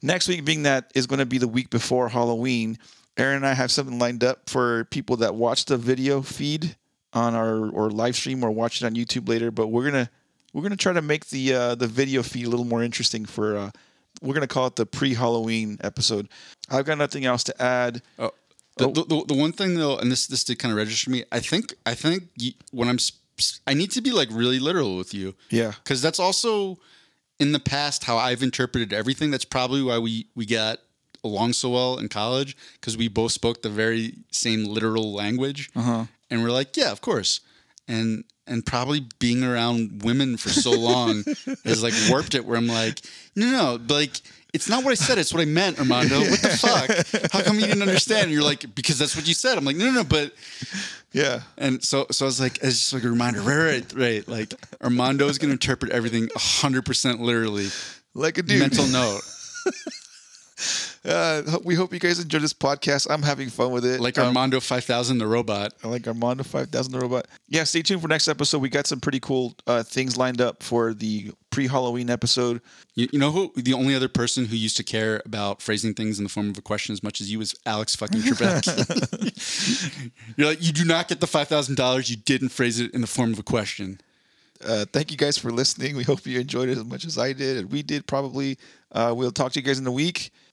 next week, being that is going to be the week before Halloween, Aaron and I have something lined up for people that watch the video feed on our or live stream or watch it on YouTube later. But we're gonna we're gonna try to make the uh, the video feed a little more interesting for. Uh, we're gonna call it the pre-Halloween episode. I've got nothing else to add. Oh, the, the, the, the one thing though, and this this did kind of register me. I think I think when I'm, I need to be like really literal with you. Yeah. because that's also in the past how I've interpreted everything. That's probably why we we got along so well in college because we both spoke the very same literal language, Uh-huh. and we're like, yeah, of course, and and probably being around women for so long has like warped it where I'm like, no, no, but like. It's not what I said. It's what I meant, Armando. What the fuck? How come you didn't understand? And you're like, because that's what you said. I'm like, no, no, no. But Yeah. and so, so I was like, it's just like a reminder, right, right, right. Like Armando is going to interpret everything 100 percent literally. Like a dude. Mental note, Uh, we hope you guys enjoy this podcast. I'm having fun with it. like Um, Armando 5000, the robot. I like Armando 5000 the robot. Yeah, stay tuned for next episode. We got some pretty cool uh, things lined up for the pre-Halloween episode. You, you know who? The only other person who used to care about phrasing things in the form of a question as much as you is Alex fucking Trebek. you're like, you do not get the five thousand dollars. You didn't phrase it in the form of a question. Uh, thank you guys for listening. We hope you enjoyed it as much as I did, and we did probably. Uh, we'll talk to you guys in a week.